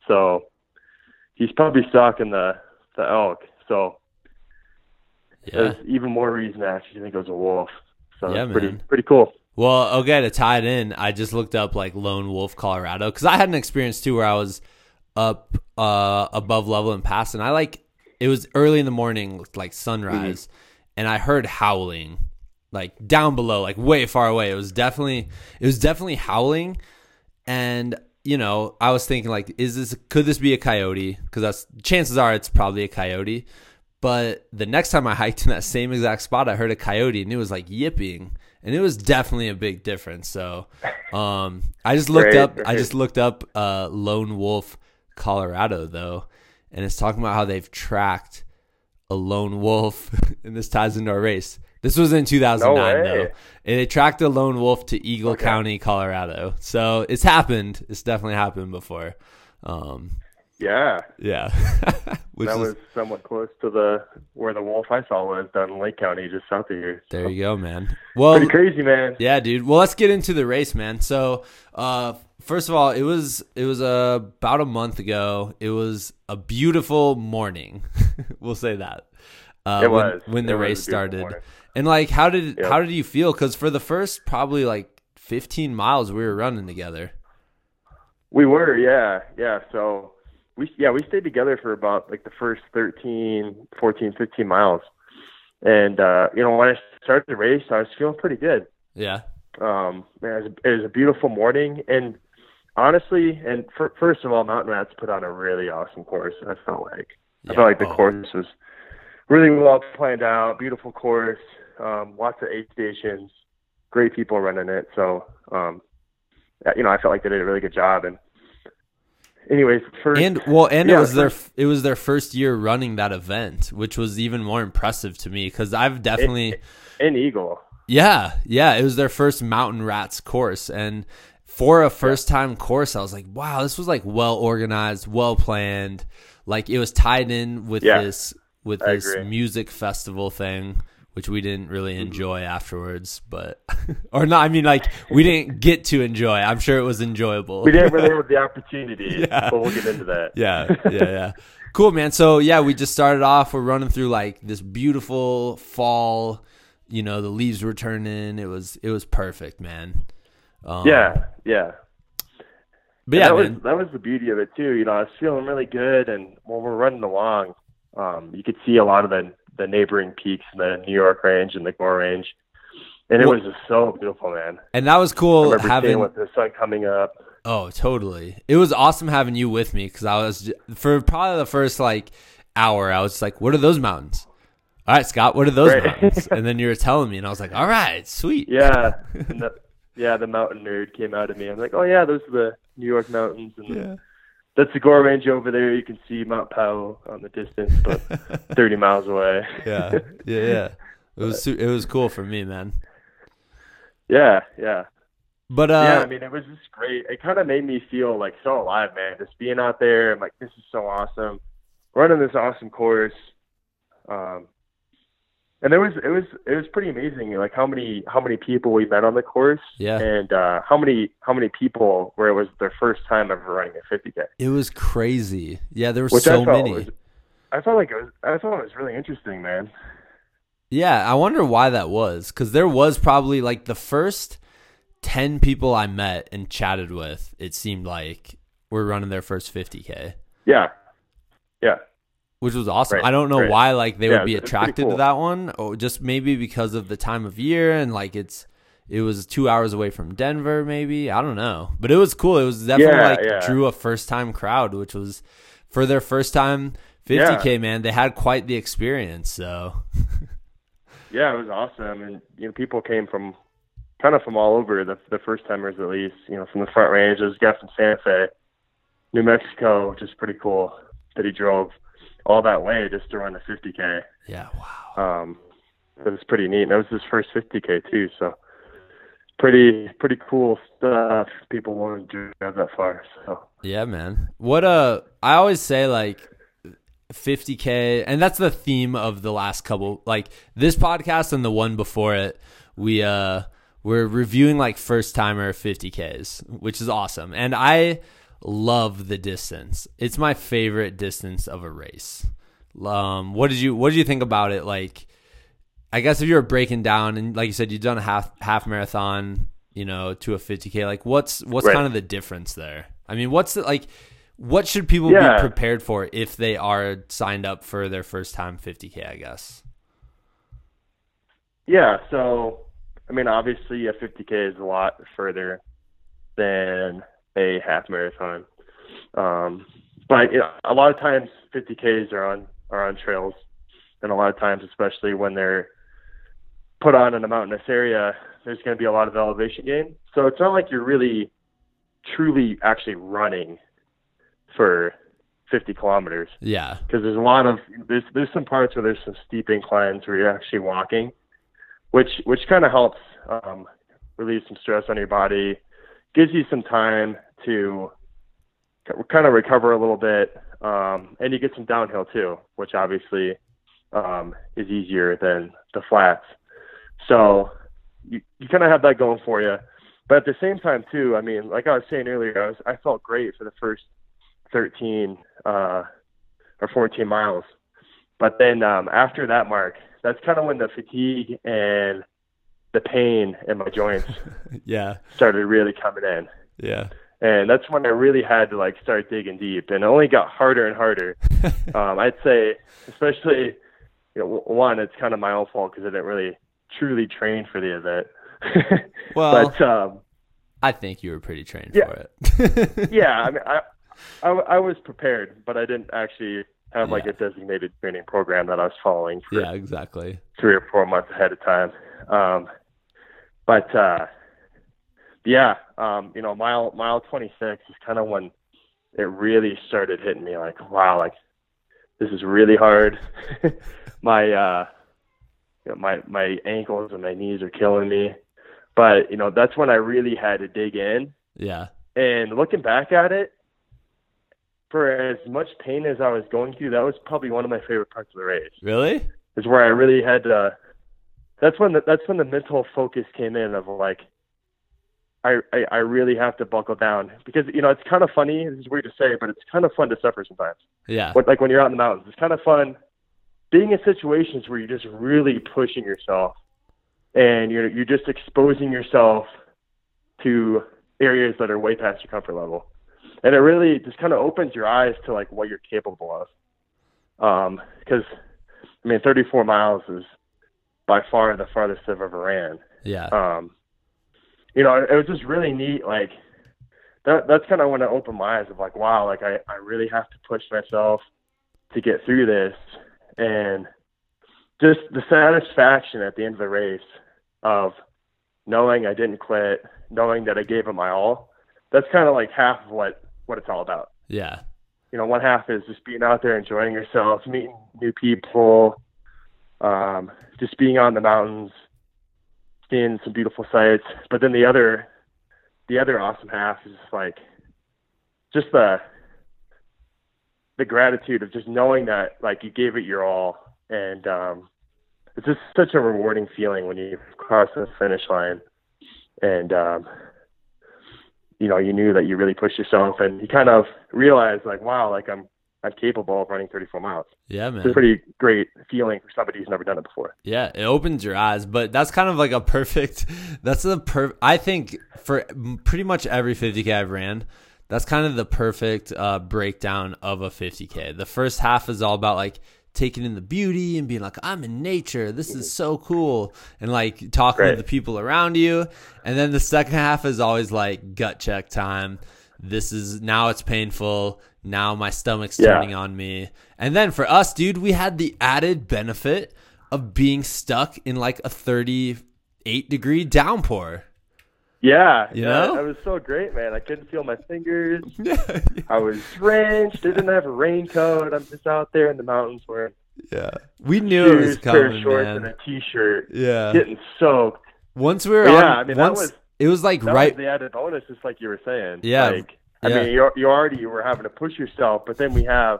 So he's probably stalking the the elk. So yeah. there's even more reason to actually think it was a wolf. So yeah, it's pretty man. pretty cool. Well, okay, to tie it in, I just looked up like Lone Wolf, Colorado, because I had an experience too where I was up uh, above Loveland Pass, and I like it was early in the morning, like sunrise, mm-hmm. and I heard howling, like down below, like way far away. It was definitely, it was definitely howling, and you know, I was thinking like, is this could this be a coyote? Because that's chances are it's probably a coyote. But the next time I hiked in that same exact spot, I heard a coyote, and it was like yipping and it was definitely a big difference. So, um, I just looked right, up. Right. I just looked up uh, Lone Wolf, Colorado, though, and it's talking about how they've tracked a lone wolf, and this ties into our race. This was in 2009, no though. And they tracked a lone wolf to Eagle okay. County, Colorado. So it's happened. It's definitely happened before. Um, yeah. Yeah. that is, was somewhat close to the where the wolf I saw was down in Lake County, just south of here. So. There you go, man. Well, pretty crazy, man. Yeah, dude. Well, let's get into the race, man. So, uh, first of all, it was it was uh, about a month ago. It was a beautiful morning. we'll say that. Uh, it was when, when the race started. And like, how did yep. how did you feel? Because for the first probably like 15 miles, we were running together. We were, yeah, yeah. So we yeah we stayed together for about like the first 13 14 15 miles and uh you know when i started the race i was feeling pretty good yeah um man, it, was a, it was a beautiful morning and honestly and for, first of all mountain rats put on a really awesome course i felt like yeah. i felt like the oh. course was really well planned out beautiful course um lots of aid stations great people running it so um you know i felt like they did a really good job and anyways, first and well, and yeah, it was their it was their first year running that event, which was even more impressive to me because I've definitely. in Eagle. Yeah, yeah, it was their first Mountain Rats course, and for a first time course, I was like, wow, this was like well organized, well planned. Like it was tied in with Yeah, this with I this agree. music festival thing, which we didn't really mm-hmm. enjoy afterwards, but or not. I mean, like we didn't get to enjoy. I'm sure it was enjoyable. We didn't really have the opportunity, Yeah. but we'll get into that. yeah, yeah, yeah. Cool, man. So yeah, we just started off. We're running through like this beautiful fall. You know, the leaves were turning. It was it was perfect, man. Um, Yeah, yeah. but And yeah, that was that was the beauty of it too. You know, I was feeling really good, and when we're running along, um, you could see a lot of the the neighboring peaks in the New York Range and the Gore Range, and it Well- was just so beautiful, man. and that was cool having. with the sun coming up. Oh, totally. It was awesome having you with me because I was for probably the first like hour. I was just like, "What are those mountains?" All right, Scott, what are those Right. mountains? And then you were telling me, and I was like, "All right, sweet." Yeah, yeah, the mountain nerd came out of me. I'm like, oh yeah, those are the New York mountains, and Yeah. that's the Gore Range over there. You can see Mount Powell on the distance, but 30 miles away. yeah, yeah, yeah. It was it was cool for me, man. yeah, yeah. But yeah, uh, I mean, it was just great. It kind of made me feel like so alive, man. Just being out there, I'm like, this is so awesome. Running this awesome course, um, and it was it was it was pretty amazing. Like how many how many people we met on the course, Yeah. and uh, how many how many people where it was their first time ever running a 50k. it was crazy. Yeah, there were Which so I many. was, I felt like it was I thought it was really interesting, man. Yeah, I wonder why that was because there was probably like the first 10 people I met and chatted with, it seemed like were running their first 50K, Yeah, yeah. Which was awesome. Right, I don't know right. why like they Yeah, would be it's- it's pretty attracted to that one or just maybe because of the time of year and like it's it was 2 hours away from Denver maybe. I don't know. But it was cool. It was definitely Yeah, like yeah. drew a first time crowd, which was for their first time 50K man, they had quite the experience, so Yeah, it was awesome, and you know, people came from kind of from all over. The the first timers, at least, you know, from the Front Range. There's a guy from Santa Fe, New Mexico, which is pretty cool that he drove all that way just to run a 50k. yeah, wow. Um, it was pretty neat. And that was his first 50k too, so pretty pretty cool stuff. People wanted to drive that far, so Yeah, man. What uh I always say like 50k and that's the theme of the last couple like this podcast and the one before it we uh we're reviewing like first timer 50ks which is awesome and I love the distance. It's my favorite distance of a race. Um what did you what did you think about it like I guess if you were breaking down and like you said you've done a half half marathon, you know, to a 50k, like what's what's Right. kind of the difference there? I mean, what's the like what should people Yeah. be prepared for if they are signed up for their first time 50k, I guess. Yeah, so I mean, obviously, a 50k is a lot further than a half marathon. Um, but you know, a lot of times 50ks are on are on trails, and a lot of times, especially when they're put on in a mountainous area, there's going to be a lot of elevation gain. So it's not like you're really, truly, actually running for 50 kilometers Yeah. because there's a lot of there's there's some parts where there's some steep inclines where you're actually walking, which which kind of helps um, relieve some stress on your body, gives you some time to kind of recover a little bit, um, and you get some downhill too, which obviously um, is easier than the flats. So you you kind of have that going for you, but at the same time too, I mean, like I was saying earlier, I was I felt great for the first 13 uh, or 14 miles. But then um, after that mark, that's kind of when the fatigue and the pain in my joints Yeah. started really coming in. Yeah. And that's when I really had to like start digging deep, and it only got harder and harder. um, I'd say, especially, you know, one, it's kind of my own fault because I didn't really truly train for the event. Well, but um, I think you were pretty trained Yeah. for it. yeah, I mean, I, I, I was prepared, but I didn't actually have like a designated training program that I was following for yeah, exactly. three or four months ahead of time. Um, but uh, yeah, um, you know, mile mile 26 is kind of when it really started hitting me like, wow, like this is really hard. my uh, you know, my my ankles and my knees are killing me. But you know, that's when I really had to dig in. Yeah. And looking back at it, for as much pain as I was going through, that was probably one of my favorite parts of the race. Really? Is where I really had to. That's when the, that's when the mental focus came in of like, I, I I really have to buckle down because you know it's kind of funny. This is weird to say, but it's kind of fun to suffer sometimes. Yeah. But like when you're out in the mountains, it's kind of fun being in situations where you're just really pushing yourself and you're you're just exposing yourself to areas that are way past your comfort level and it really just kind of opens your eyes to like what you're capable of. Um, because I mean, 34 miles is by far the farthest I've ever ran. Yeah. Um, you know, it was just really neat. Like that, that's kind of when I opened my eyes of like, wow, like I, I really have to push myself to get through this. And just the satisfaction at the end of the race of knowing I didn't quit, knowing that I gave it my all. That's kind of like half of what what it's all about. Yeah. You know, one half is just being out there, enjoying yourself, meeting new people, um, just being on the mountains, seeing some beautiful sights. But then the other, the other awesome half is just like just the the gratitude of just knowing that like you gave it your all, and um, it's just such a rewarding feeling when you cross the finish line, and um, you know, you knew that you really pushed yourself and you kind of realize like, wow, like I'm I'm capable of running 34 miles. Yeah, man. It's a pretty great feeling for somebody who's never done it before. Yeah, it opens your eyes, but that's kind of like a perfect. That's the per. I think for pretty much every 50k I've ran, that's kind of the perfect uh, breakdown of a 50k. The first half is all about like taking in the beauty and being like, I'm in nature. This is so cool. And like talking Right. to the people around you. And then the second half is always like gut check time. This is now it's painful. Now my stomach's Yeah. turning on me. And then for us, dude, we had the added benefit of being stuck in like a 38 degree downpour. Yeah, You yeah, know? that was so great, man. I couldn't feel my fingers. I was drenched. Didn't have a raincoat. I'm just out there in the mountains wearing yeah. We knew it was shoes, pair of coming, shorts, and a t-shirt, Yeah. getting soaked. Once we were But on, yeah, I mean, that was- it was like That right. was the added bonus, just like you were saying. Yeah, Like, I yeah. mean, you you already were having to push yourself, but then we have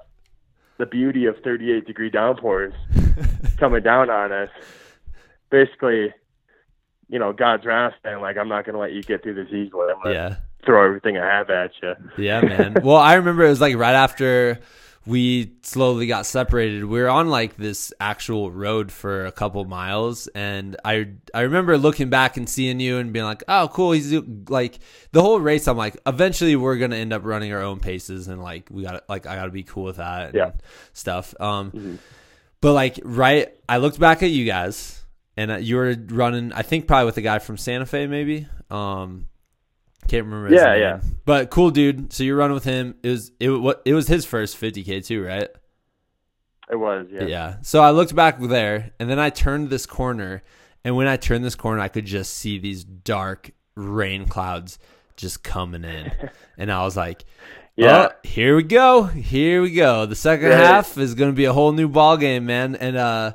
the beauty of 38 degree downpours coming down on us. Basically, you know, God's wrath saying, like, I'm not going to let you get through this easily. I'm yeah. throw everything I have at you. Yeah, man. well, I remember it was like right after we slowly got separated. We were on like this actual road for a couple miles, and I I remember looking back and seeing you and being like, "Oh, cool." He's like the whole race. I'm like, eventually we're gonna end up running our own paces, and like we got like I got to be cool with that and Yeah. stuff. Um, Mhm. but like right, I looked back at you guys, and uh, you were running. I think probably with a guy from Santa Fe, maybe. Um, can't remember. Yeah, name. yeah. But cool dude. So you're running with him. It was it what it was his first 50k too, right? It was, yeah. Yeah. So I looked back there, and then I turned this corner, and when I turned this corner, I could just see these dark rain clouds just coming in, and I was like. Yeah. Oh, here we go. Here we go. The second half is going to be a whole new ball game, man. And uh,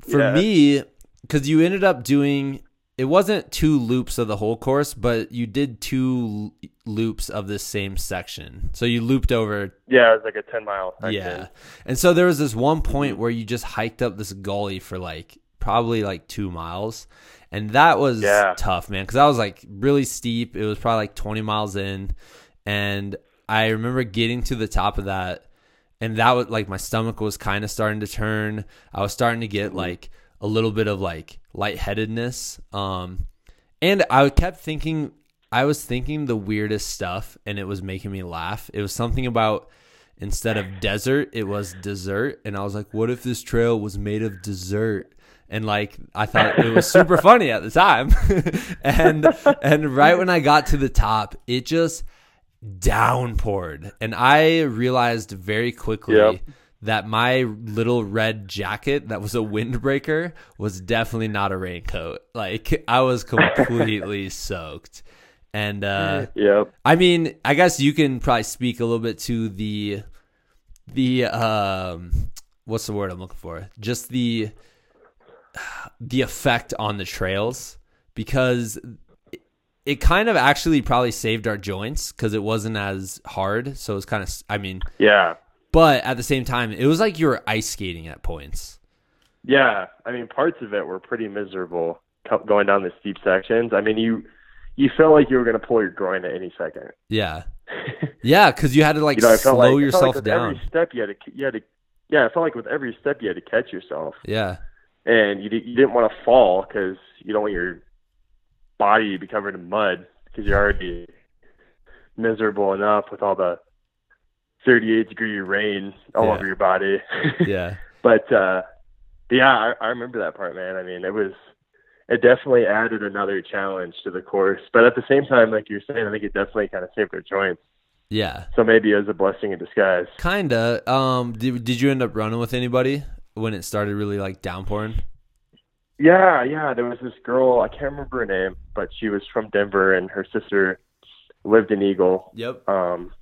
for Yeah. me, because you ended up doing, it wasn't two loops of the whole course, but you did two l- loops of this same section. So you looped over Yeah, it was like a 10 mile. section. yeah. And so there was this one point where you just hiked up this gully for like probably like two miles. And that was Yeah. tough, man. Cause that was like really steep. It was probably like 20 miles in. And I remember getting to the top of that. And that was like my stomach was kind of starting to turn. I was starting to get mm-hmm. like a little bit of like lightheadedness. Um, and I kept thinking, I was thinking the weirdest stuff, and it was making me laugh. It was something about instead of desert, it was dessert, and I was like, what if this trail was made of dessert? And like I thought it was super funny at the time, and and right when I got to the top, it just downpoured, and I realized very quickly Yep. That my little red jacket that was a windbreaker was definitely not a raincoat. Like I was completely soaked. And uh, Yep. I mean, I guess you can probably speak a little bit to the the um what's the word I'm looking for? Just the the effect on the trails because it, it kind of actually probably saved our joints cuz it wasn't as hard, so it was kind of I mean, Yeah. But at the same time, it was like you were ice skating at points. Yeah. I mean, parts of it were pretty miserable going down the steep sections. I mean, you you felt like you were going to pull your groin at any second. Yeah. Yeah, cuz you had to like you know, slow like, yourself like down. Every step you had to, you had to, yeah, I felt like with every step you had to catch yourself, Yeah. and you you didn't want to fall because you don't want your body to be covered in mud because you're already miserable enough with all the 38 degree rain all Yeah. over your body. Yeah. but uh, yeah, I, I remember that part, man. I mean, it was. It definitely added another challenge to the course, but at the same time, like you're saying, I think it definitely kind of saved our joints. Yeah. So maybe it was a blessing in disguise. Kinda. Um, did did you end up running with anybody when it started really like downpouring? Yeah, yeah. There was this girl, I can't remember her name, but she was from Denver and her sister lived in Eagle. Yep. Um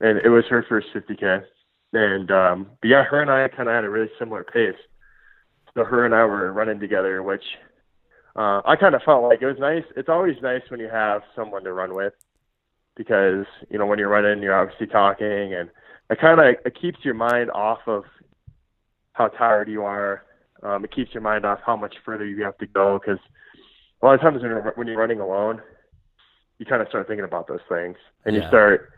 and it was her first 50k. And um but yeah, her and I kind of had a really similar pace. So her and I were running together, which uh I kind of felt like it was nice. It's always nice when you have someone to run with because, you know, when you're running, you're obviously talking and it kind of it keeps your mind off of how tired you are um, it keeps your mind off how much further you have to go because a lot of times when you're, when you're running alone, you kind of start thinking about those things and you start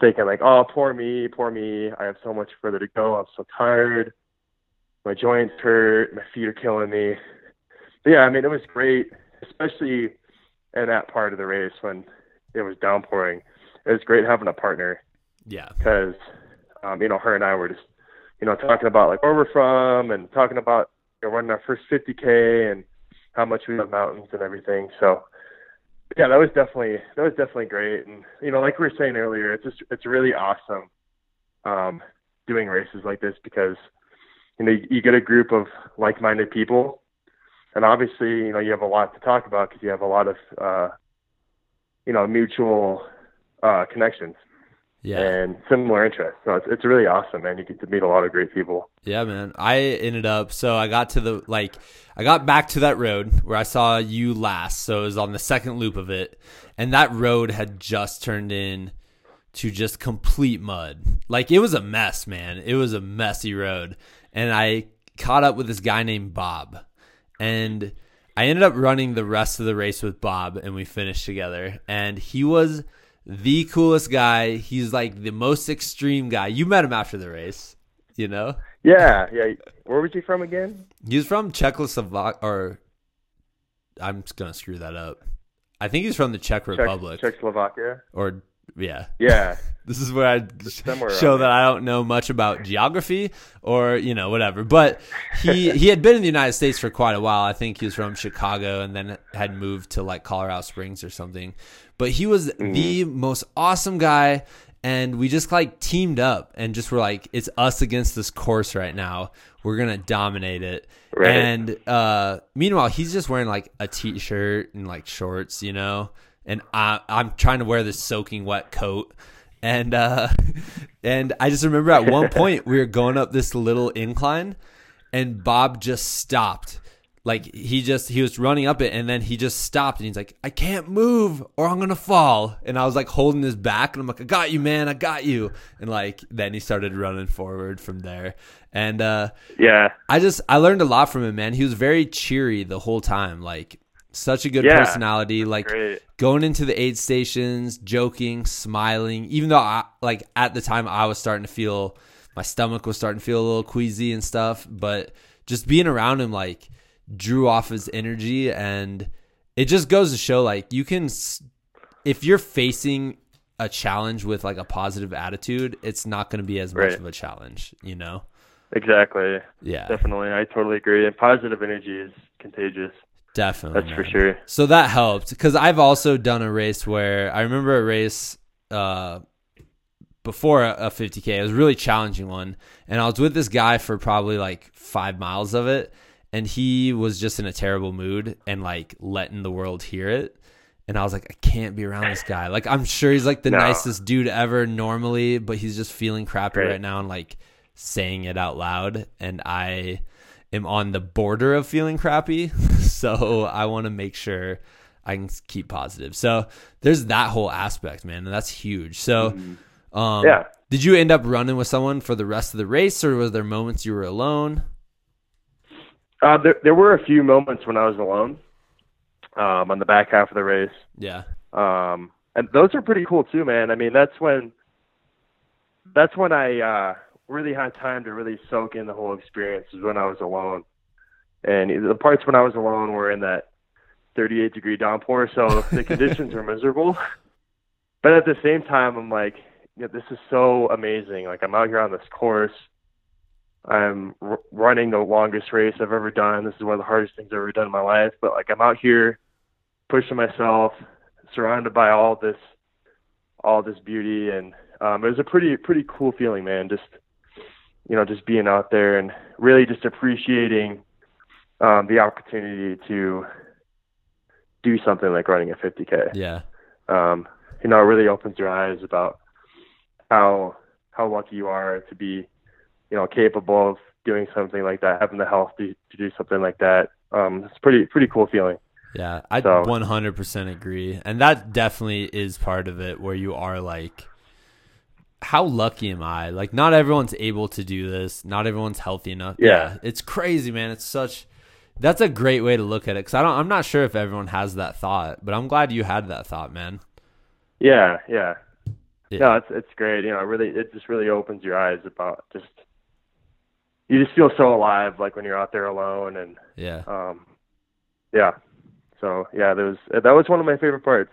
thinking like, oh, poor me, poor me. I have so much further to go. I'm so tired. My joints hurt. My feet are killing me. But yeah, I mean, it was great, especially in that part of the race when it was downpouring. It was great having a partner Yeah. because um, you know her and I were just you know talking about like where we're from and talking about you know running our first 50k and how much we love mountains and everything. So yeah, that was definitely that was definitely great. And you know, like we were saying earlier, it's just it's really awesome um, doing races like this because you know you, you get a group of like-minded people, and obviously you know you have a lot to talk about because you have a lot of uh, you know mutual uh, connections Yeah. and similar interests. So it's, it's really awesome, man. You get to meet a lot of great people. Yeah, man. I ended up so I got to the like I got back to that road where I saw you last. So it was on the second loop of it. And that road had just turned in to just complete mud. Like it was a mess, man. It was a messy road. And I caught up with this guy named Bob. And I ended up running the rest of the race with Bob and we finished together. And he was the coolest guy. He's like the most extreme guy. You met him after the race, you know? Yeah, yeah. Where was he from again? He was from Czechoslovakia, or I'm just gonna screw that up. I think he's from the Czech Republic, Czech- Republic, Czechoslovakia. or yeah. Yeah, This is where I somewhere show that I don't know much about geography or you know whatever. But he he had been in the United States for quite a while. I think he was from Chicago and then had moved to like Colorado Springs or something. But he was the most awesome guy. And we just like teamed up and just were like, it's us against this course right now. We're gonna dominate it. Right. And uh, meanwhile, he's just wearing like a t-shirt and like shorts, you know. And I, I'm trying to wear this soaking wet coat, and uh, and I just remember at one point we were going up this little incline, and Bob just stopped. Like he just he was running up it, and then he just stopped, and he's like, "I can't move, or I'm gonna fall." And I was like holding his back, and I'm like, "I got you, man, I got you." And like then he started running forward from there, and uh, yeah, I just I learned a lot from him, man. He was very cheery the whole time, like such a good Yeah, personality. Like great. going into the aid stations, joking, smiling. Even though I like at the time I was starting to feel my stomach was starting to feel a little queasy and stuff, but just being around him like drew off his energy and it just goes to show like you can if you're facing a challenge with like a positive attitude, it's not going to be as much Right. of a challenge, you know? exactly. Yeah. Definitely, I totally agree. And positive energy is contagious. Definitely. That's for sure. So that helped because I've also done a race where I remember a race uh, before a, a 50k. It was a really challenging one, and I was with this guy for probably like five miles of it, and he was just in a terrible mood and like letting the world hear it. And I was like, I can't be around this guy. Like, I'm sure he's like the No. nicest dude ever normally, but he's just feeling crappy Right. right now and like saying it out loud. And I am on the border of feeling crappy. so I want to make sure I can keep positive. So there's that whole aspect, man. And that's huge. So, um, Yeah. did you end up running with someone for the rest of the race or was there moments you were alone? Uh, there, there were a few moments when I was alone um, on the back half of the race. Yeah. Um, and those are pretty cool too, man. I mean, that's when that's when I uh, really had time to really soak in the whole experience. Was when I was alone, and the parts when I was alone were in that 38 degree downpour, so the conditions are miserable. But at the same time, I'm like, yeah, this is so amazing. Like I'm out here on this course. I'm r- running the longest race I've ever done. This is one of the hardest things I've ever done in my life. But like I'm out here pushing myself, surrounded by all this, all this beauty, and um, it was a pretty pretty cool feeling, man. Just you know, just being out there and really just appreciating um, the opportunity to do something like running a 50k. Yeah. Um, you know, it really opens your eyes about how how lucky you are to be, you know, capable of doing something like that, having the health to, to do something like that. Um, it's pretty pretty cool feeling. Yeah, I So- 100% agree. And that definitely is part of it where you are like, how lucky am I? Like, not everyone's able to do this. Not everyone's healthy enough. Yeah. It's crazy, man. It's such, that's a great way to look at it. Cause I don't, I'm not sure if everyone has that thought, but I'm glad you had that thought, man. Yeah, yeah. Yeah. No, it's it's great. You know, it really it just really opens your eyes about just you just feel so alive like when you're out there alone and Yeah. um yeah. So yeah, that was that was one of my favorite parts.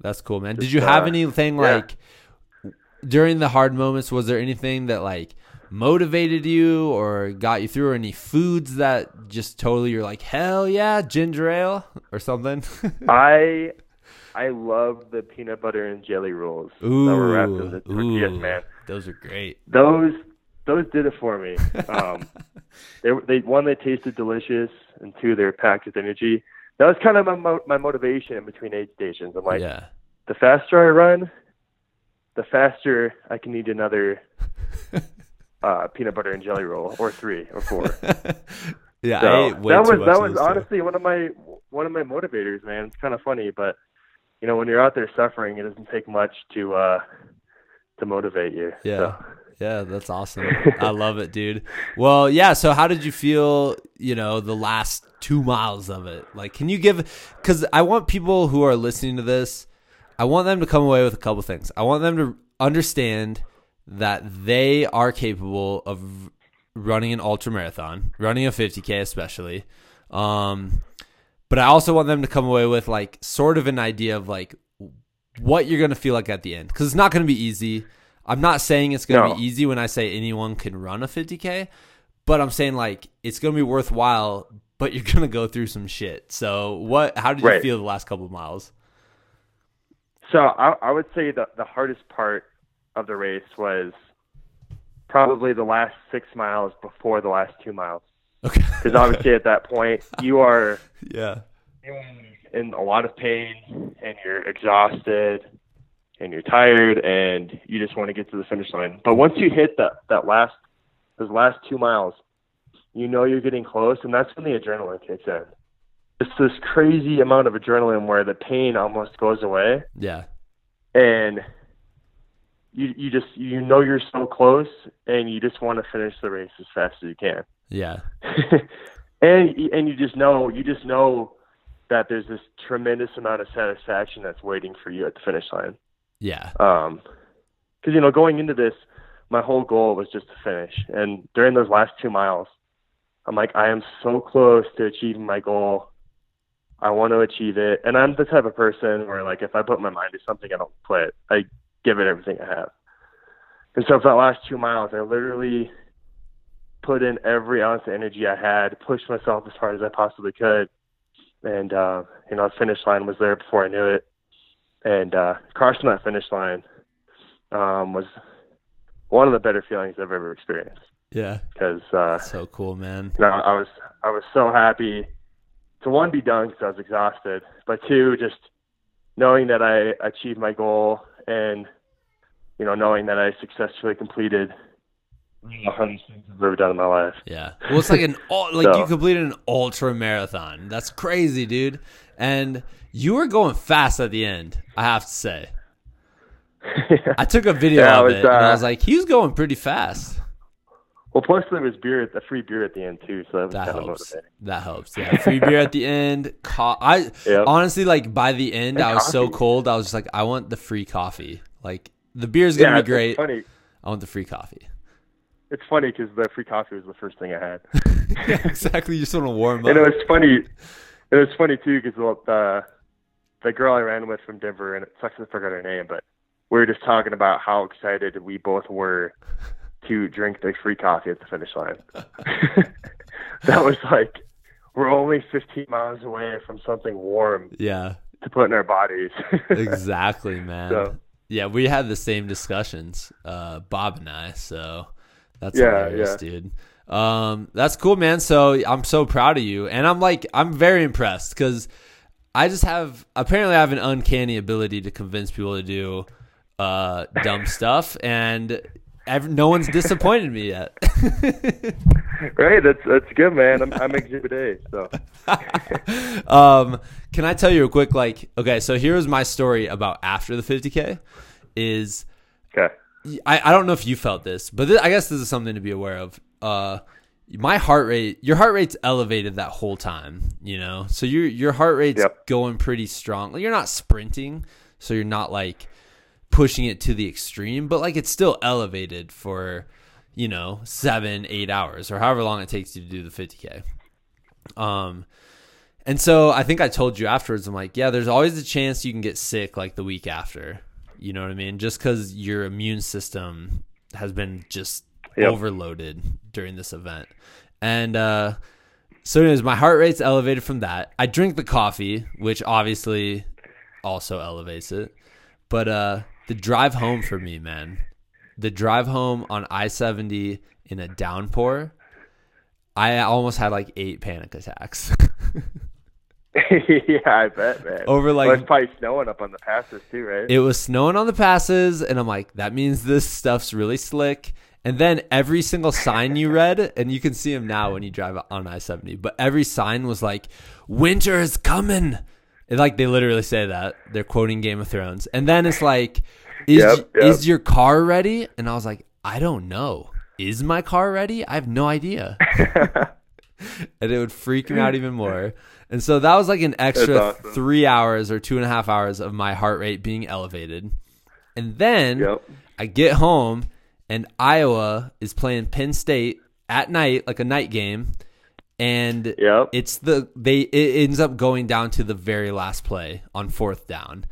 That's cool, man. Did you have uh, anything yeah. Like during the hard moments? Was there anything that like motivated you or got you through, or any foods that just totally you're like, hell yeah, ginger ale or something? I I love the peanut butter and jelly rolls that were wrapped in the tortillas, ooh, man. those are great. Those those did it for me. Um, they they one they tasted delicious, and two they were packed with energy. That was kind of my my motivation in between aid stations. I'm like, yeah, the faster I run, the faster I can eat another uh, peanut butter and jelly roll, or three, or four. yeah. So I ate way that was that was too. honestly one of my one of my motivators, man. It's kind of funny, but you know, when you're out there suffering, it doesn't take much to uh, to motivate you. Yeah. So, Yeah, that's awesome. I love it, dude. Well, yeah. So, how did you feel? You know, the last two miles of it. Like, can you give? Because I want people who are listening to this, I want them to come away with a couple things. I want them to understand that they are capable of running an ultra marathon, running a 50k, especially. Um, but I also want them to come away with like sort of an idea of like what you're gonna feel like at the end because it's not gonna be easy. I'm not saying it's gonna No. be easy when I say anyone can run a 50k, but I'm saying like it's gonna be worthwhile. But you're gonna go through some shit. So what? How did you Right. feel the last couple of miles? So I, I would say the the hardest part of the race was probably the last six miles before the last two miles, Okay. because obviously at that point you are yeah. in a lot of pain and you're exhausted and you're tired and you just want to get to the finish line. But once you hit that that last those last two miles, you know you're getting close, and that's when the adrenaline kicks in. It's this crazy amount of adrenaline where the pain almost goes away, Yeah. and you you just you know you're so close, and you just want to finish the race as fast as you can. Yeah. and and you just know you just know that there's this tremendous amount of satisfaction that's waiting for you at the finish line. Yeah. Um, because you know going into this, my whole goal was just to finish, and during those last two miles, I'm like I am so close to achieving my goal. I want to achieve it, and I'm the type of person where like if I put my mind to something, I don't quit. I give it everything I have. And so for that last two miles, I literally put in every ounce of energy I had, pushed myself as hard as I possibly could, and uh, you know, the finish line was there before I knew it. And uh, crossing that finish line um, was one of the better feelings I've ever experienced Yeah. because uh, So cool, man. you know, I was I was so happy to one be done because I was exhausted, but two just knowing that I achieved my goal and you know knowing that I successfully completed the hardest things I've ever done in my life. Yeah. Well, it's like an like So- you completed an ultra marathon. That's crazy, dude. And you were going fast at the end. I have to say. I took a video Yeah, of it was, and I uh, was like, he was going pretty fast. Well, plus there was beer, a free beer at the end too, so that kind of helps. motivating. That helps. Yeah, free beer at the end. Co- I Yep. honestly like by the end, And I was so cold. I was just like, I want the free coffee. Like the beer is gonna yeah, be great. It's funny. I want the free coffee. It's funny because the free coffee was the first thing I had. yeah, exactly. You just want to warm up. and it was funny. It was funny too because the the girl I ran with from Denver, and it sucks I forgot her name, but we were just talking about how excited we both were to drink the free coffee at the finish line. that was like we're only 15 miles away from something warm Yeah, to put in our bodies. exactly, man. So- Yeah, we had the same discussions, uh, Bob and I. So that's Yeah, hilarious, yeah. dude. Um, that's cool, man. So I'm so proud of you, and I'm like, I'm very impressed because I just have apparently I have an uncanny ability to convince people to do uh, dumb stuff, and no one's disappointed me yet. right? That's that's good, man. I'm, I'm Exhibit A. So um, can I tell you a quick like? Okay, so here's my story about after the 50k. Is okay. I, I don't know if you felt this, but I guess this is something to be aware of. Uh, my heart rate, your heart rate's elevated that whole time, you know. So your your heart rate's Yep. going pretty strong. Like, you're not sprinting, so you're not like pushing it to the extreme, but like it's still elevated for you know seven, eight hours or however long it takes you to do the 50k. Um, and so I think I told you afterwards. I'm like, yeah, there's always a chance you can get sick like the week after. You know what I mean? Just because your immune system has been just Yep. overloaded during this event. And uh, so, anyways, my heart rate's elevated from that. I drink the coffee, which obviously also elevates it. But uh, the drive home for me, man, the drive home on I 70 in a downpour, I almost had like eight panic attacks. yeah, I bet, man. Over, like- well, it's probably snowing up on the passes too, right? it was snowing on the passes, and I'm like, that means this stuff's really slick. And then every single sign you read, and you can see them now when you drive on I 70, but every sign was like, winter is coming. And like they literally say that. They're quoting Game of Thrones. And then it's like, is, Yep, yep. is your car ready? And I was like, I don't know. Is my car ready? I have no idea. and it would freak me out even more. And so that was like an extra awesome. three hours or two and a half hours of my heart rate being elevated. And then Yep. I get home and Iowa is playing Penn State at night, like a night game. And Yep. it's the they it ends up going down to the very last play on fourth down.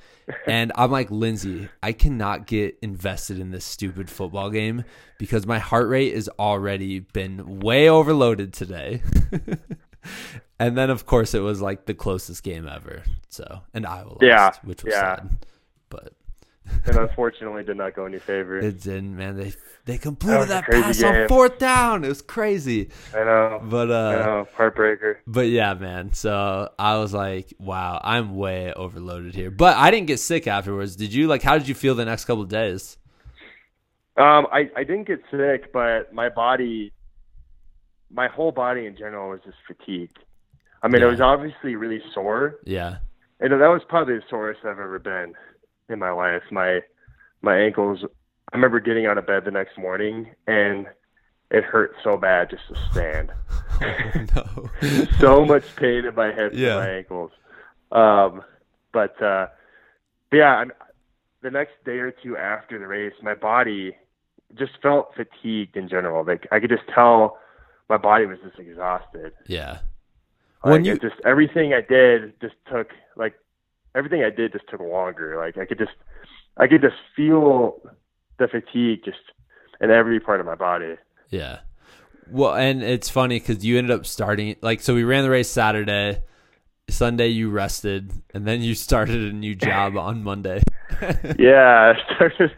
And I'm like, Lindsay, I cannot get invested in this stupid football game because my heart rate has already been way overloaded today. and then of course it was like the closest game ever. So and Iowa lost, Yeah, which was yeah. sad. But and unfortunately did not go in your favor. it didn't, man. They they completed that, crazy pass on fourth down. It was crazy. I know. But uh I know. Heartbreaker. But yeah, man. So I was like, wow, I'm way overloaded here. But I didn't get sick afterwards. Did you? Like, how did you feel the next couple of days? Um, I I didn't get sick, but my body, my whole body in general was just fatigued. I mean, Yeah. it was obviously really sore, Yeah. and that was probably the sorest I've ever been in my life. My my ankles. I remember getting out of bed the next morning, and it hurt so bad just to stand. no. so much pain in my hips Yeah. and my ankles. Um, but uh, yeah, I'm, the next day or two after the race, my body just felt fatigued in general. Like I could just tell my body was just exhausted. Yeah. Like, When you- just everything I did just took like everything I did just took longer. Like I could just I could just feel the fatigue just in every part of my body. Yeah. Well, and it's funny because you ended up starting like so. We ran the race Saturday. Sunday you rested, and then you started a new job on Monday. yeah, I started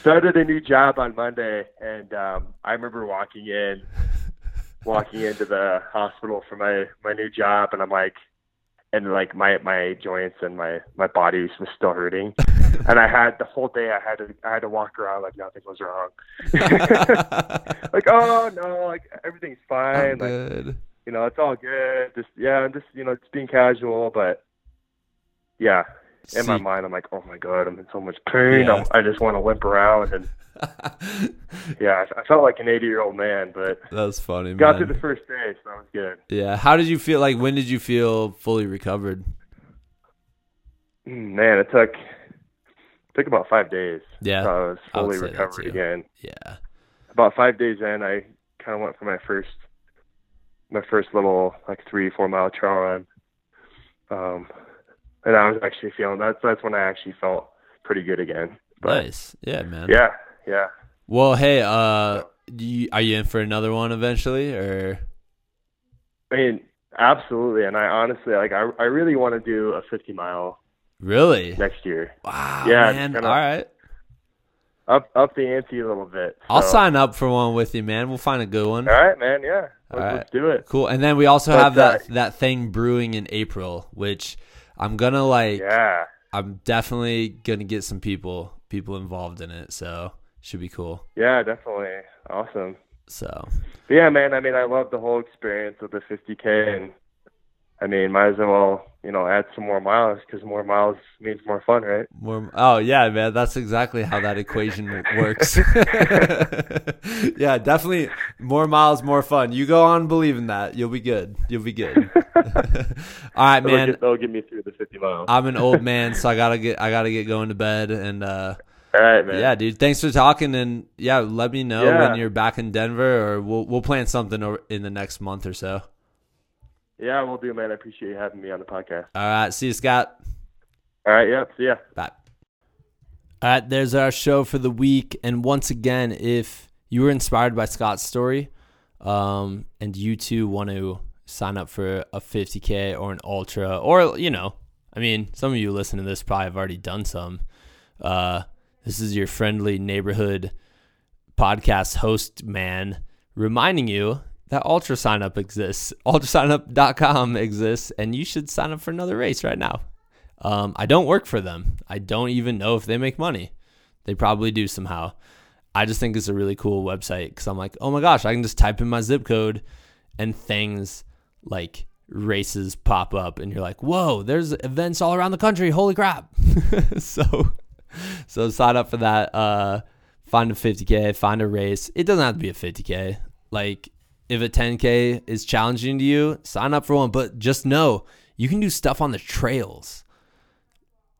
started a new job on Monday, and um, I remember walking in, walking into the hospital for my my new job, and I'm like, and like my my joints and my my body was still hurting, and I had the whole day I had to I had to walk around like nothing was wrong, like oh no, like everything's fine, like good. you know it's all good. Just yeah, I'm just you know just being casual, but yeah, in my mind I'm like oh my god, I'm in so much pain. Yeah. I'm, just want to limp around and yeah, I, I felt like an 80 year old man, but That's funny, got man. through the first day, so that was good. yeah. How did you feel? Like, when did you feel fully recovered? Mm, Man, it took took about five days. Yeah, I was fully that recovered again. Yeah. About five days in, I kind of went for my first my first little like three four mile trail run. Um, and I was actually feeling that's that's when I actually felt pretty good again. But Nice. Yeah, man. yeah, yeah. Well, hey, uh, you, are you in for another one eventually, or? I mean, absolutely. And I honestly like I I really want to do a 50 mile Really? next year. Wow, Yeah, man. kinda- All right. Up up the ante a little bit. I'll sign up for one with you, man. We'll find a good one. All right, man. Yeah, All let's, right. let's do it. Cool. And then we also But, have that uh, that thing brewing in April, which I'm gonna like. Yeah. I'm definitely gonna get some people people involved in it, so should be cool. Yeah, definitely. Awesome. So But yeah, man. I mean, I love the whole experience of the 50k, and I mean, might as well, you know, add some more miles because more miles means more fun, right? more. Oh yeah, man. That's exactly how that equation works. yeah, definitely more miles, more fun. You go on believing that, you'll be good. You'll be good. All right, That'll man. get, that'll get me through the 50 miles. I'm an old man, so I gotta get I gotta get going to bed. And uh, All right, man. yeah, dude, thanks for talking. And yeah, let me know Yeah. when you're back in Denver, or we'll we'll plan something in the next month or so. Yeah, we'll do, man. I appreciate you having me on the podcast. All right, see you, Scott. All right. Yep. See ya. Bye. All right, there's our show for the week. And once again, if you were inspired by Scott's story, um, and you too want to sign up for a 50k or an ultra, or you know, I mean, some of you listening to this probably have already done some. Uh, this is your friendly neighborhood podcast host man reminding you that ultra sign up exists. Ultrasignup.com exists, and you should sign up for another race right now. Um, I don't work for them. I don't even know if they make money. They probably do somehow. I just think it's a really cool website because I'm like, oh my gosh, I can just type in my zip code and things like races pop up, and you're like, whoa, there's events all around the country. Holy crap! so, so sign up for that. Uh, find a 50k, find a race. It doesn't have to be a 50k. Like if a 10k is challenging to you, sign up for one. But just know you can do stuff on the trails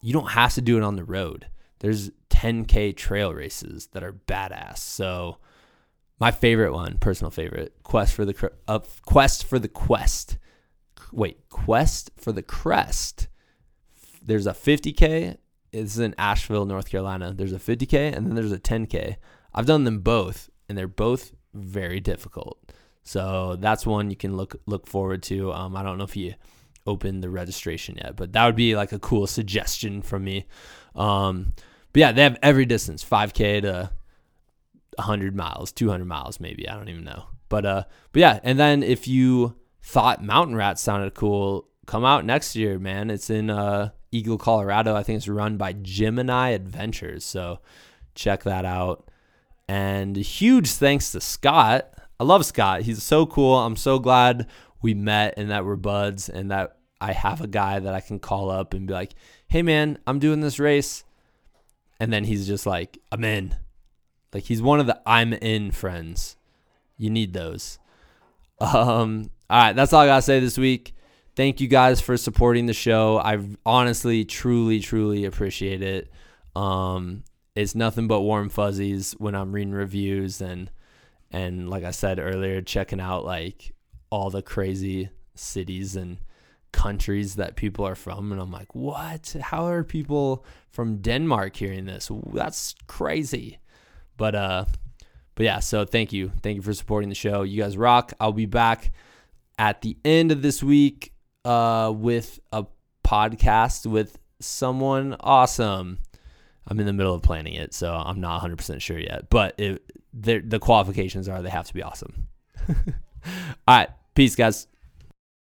you don't have to do it on the road. There's 10k trail races that are badass. So my favorite one, personal favorite, quest for the uh, quest for the quest. Wait, quest for the crest. There's a 50k. It's in Asheville, North Carolina. There's a 50k and then there's a 10k. I've done them both, and they're both very difficult. So that's one you can look look forward to. Um, I don't know if you opened the registration yet, but that would be like a cool suggestion from me. Um, but yeah, they have every distance, 5K to 100 miles, 200 miles, maybe. I don't even know. But uh, but yeah, and then if you thought Mountain Rats sounded cool, come out next year, man. It's in uh, Eagle, Colorado. I think it's run by Gemini Adventures. So check that out. And huge thanks to Scott. I love Scott. He's so cool. I'm so glad we met and that we're buds and that I have a guy that I can call up and be like, hey, man, I'm doing this race. And then he's just like, I'm in. Like he's one of the I'm in friends. You need those. Um, all right, that's all I gotta say this week. Thank you guys for supporting the show. I honestly, truly, truly appreciate it. Um, it's nothing but warm fuzzies when I'm reading reviews and and like I said earlier, checking out like all the crazy cities and countries that people are from and I'm like, "What? How are people from Denmark hearing this? That's crazy." But uh but yeah, so thank you. Thank you for supporting the show. You guys rock. I'll be back at the end of this week uh with a podcast with someone awesome. I'm in the middle of planning it, so I'm not 100% sure yet. But it, the the qualifications are they have to be awesome. All right, peace, guys.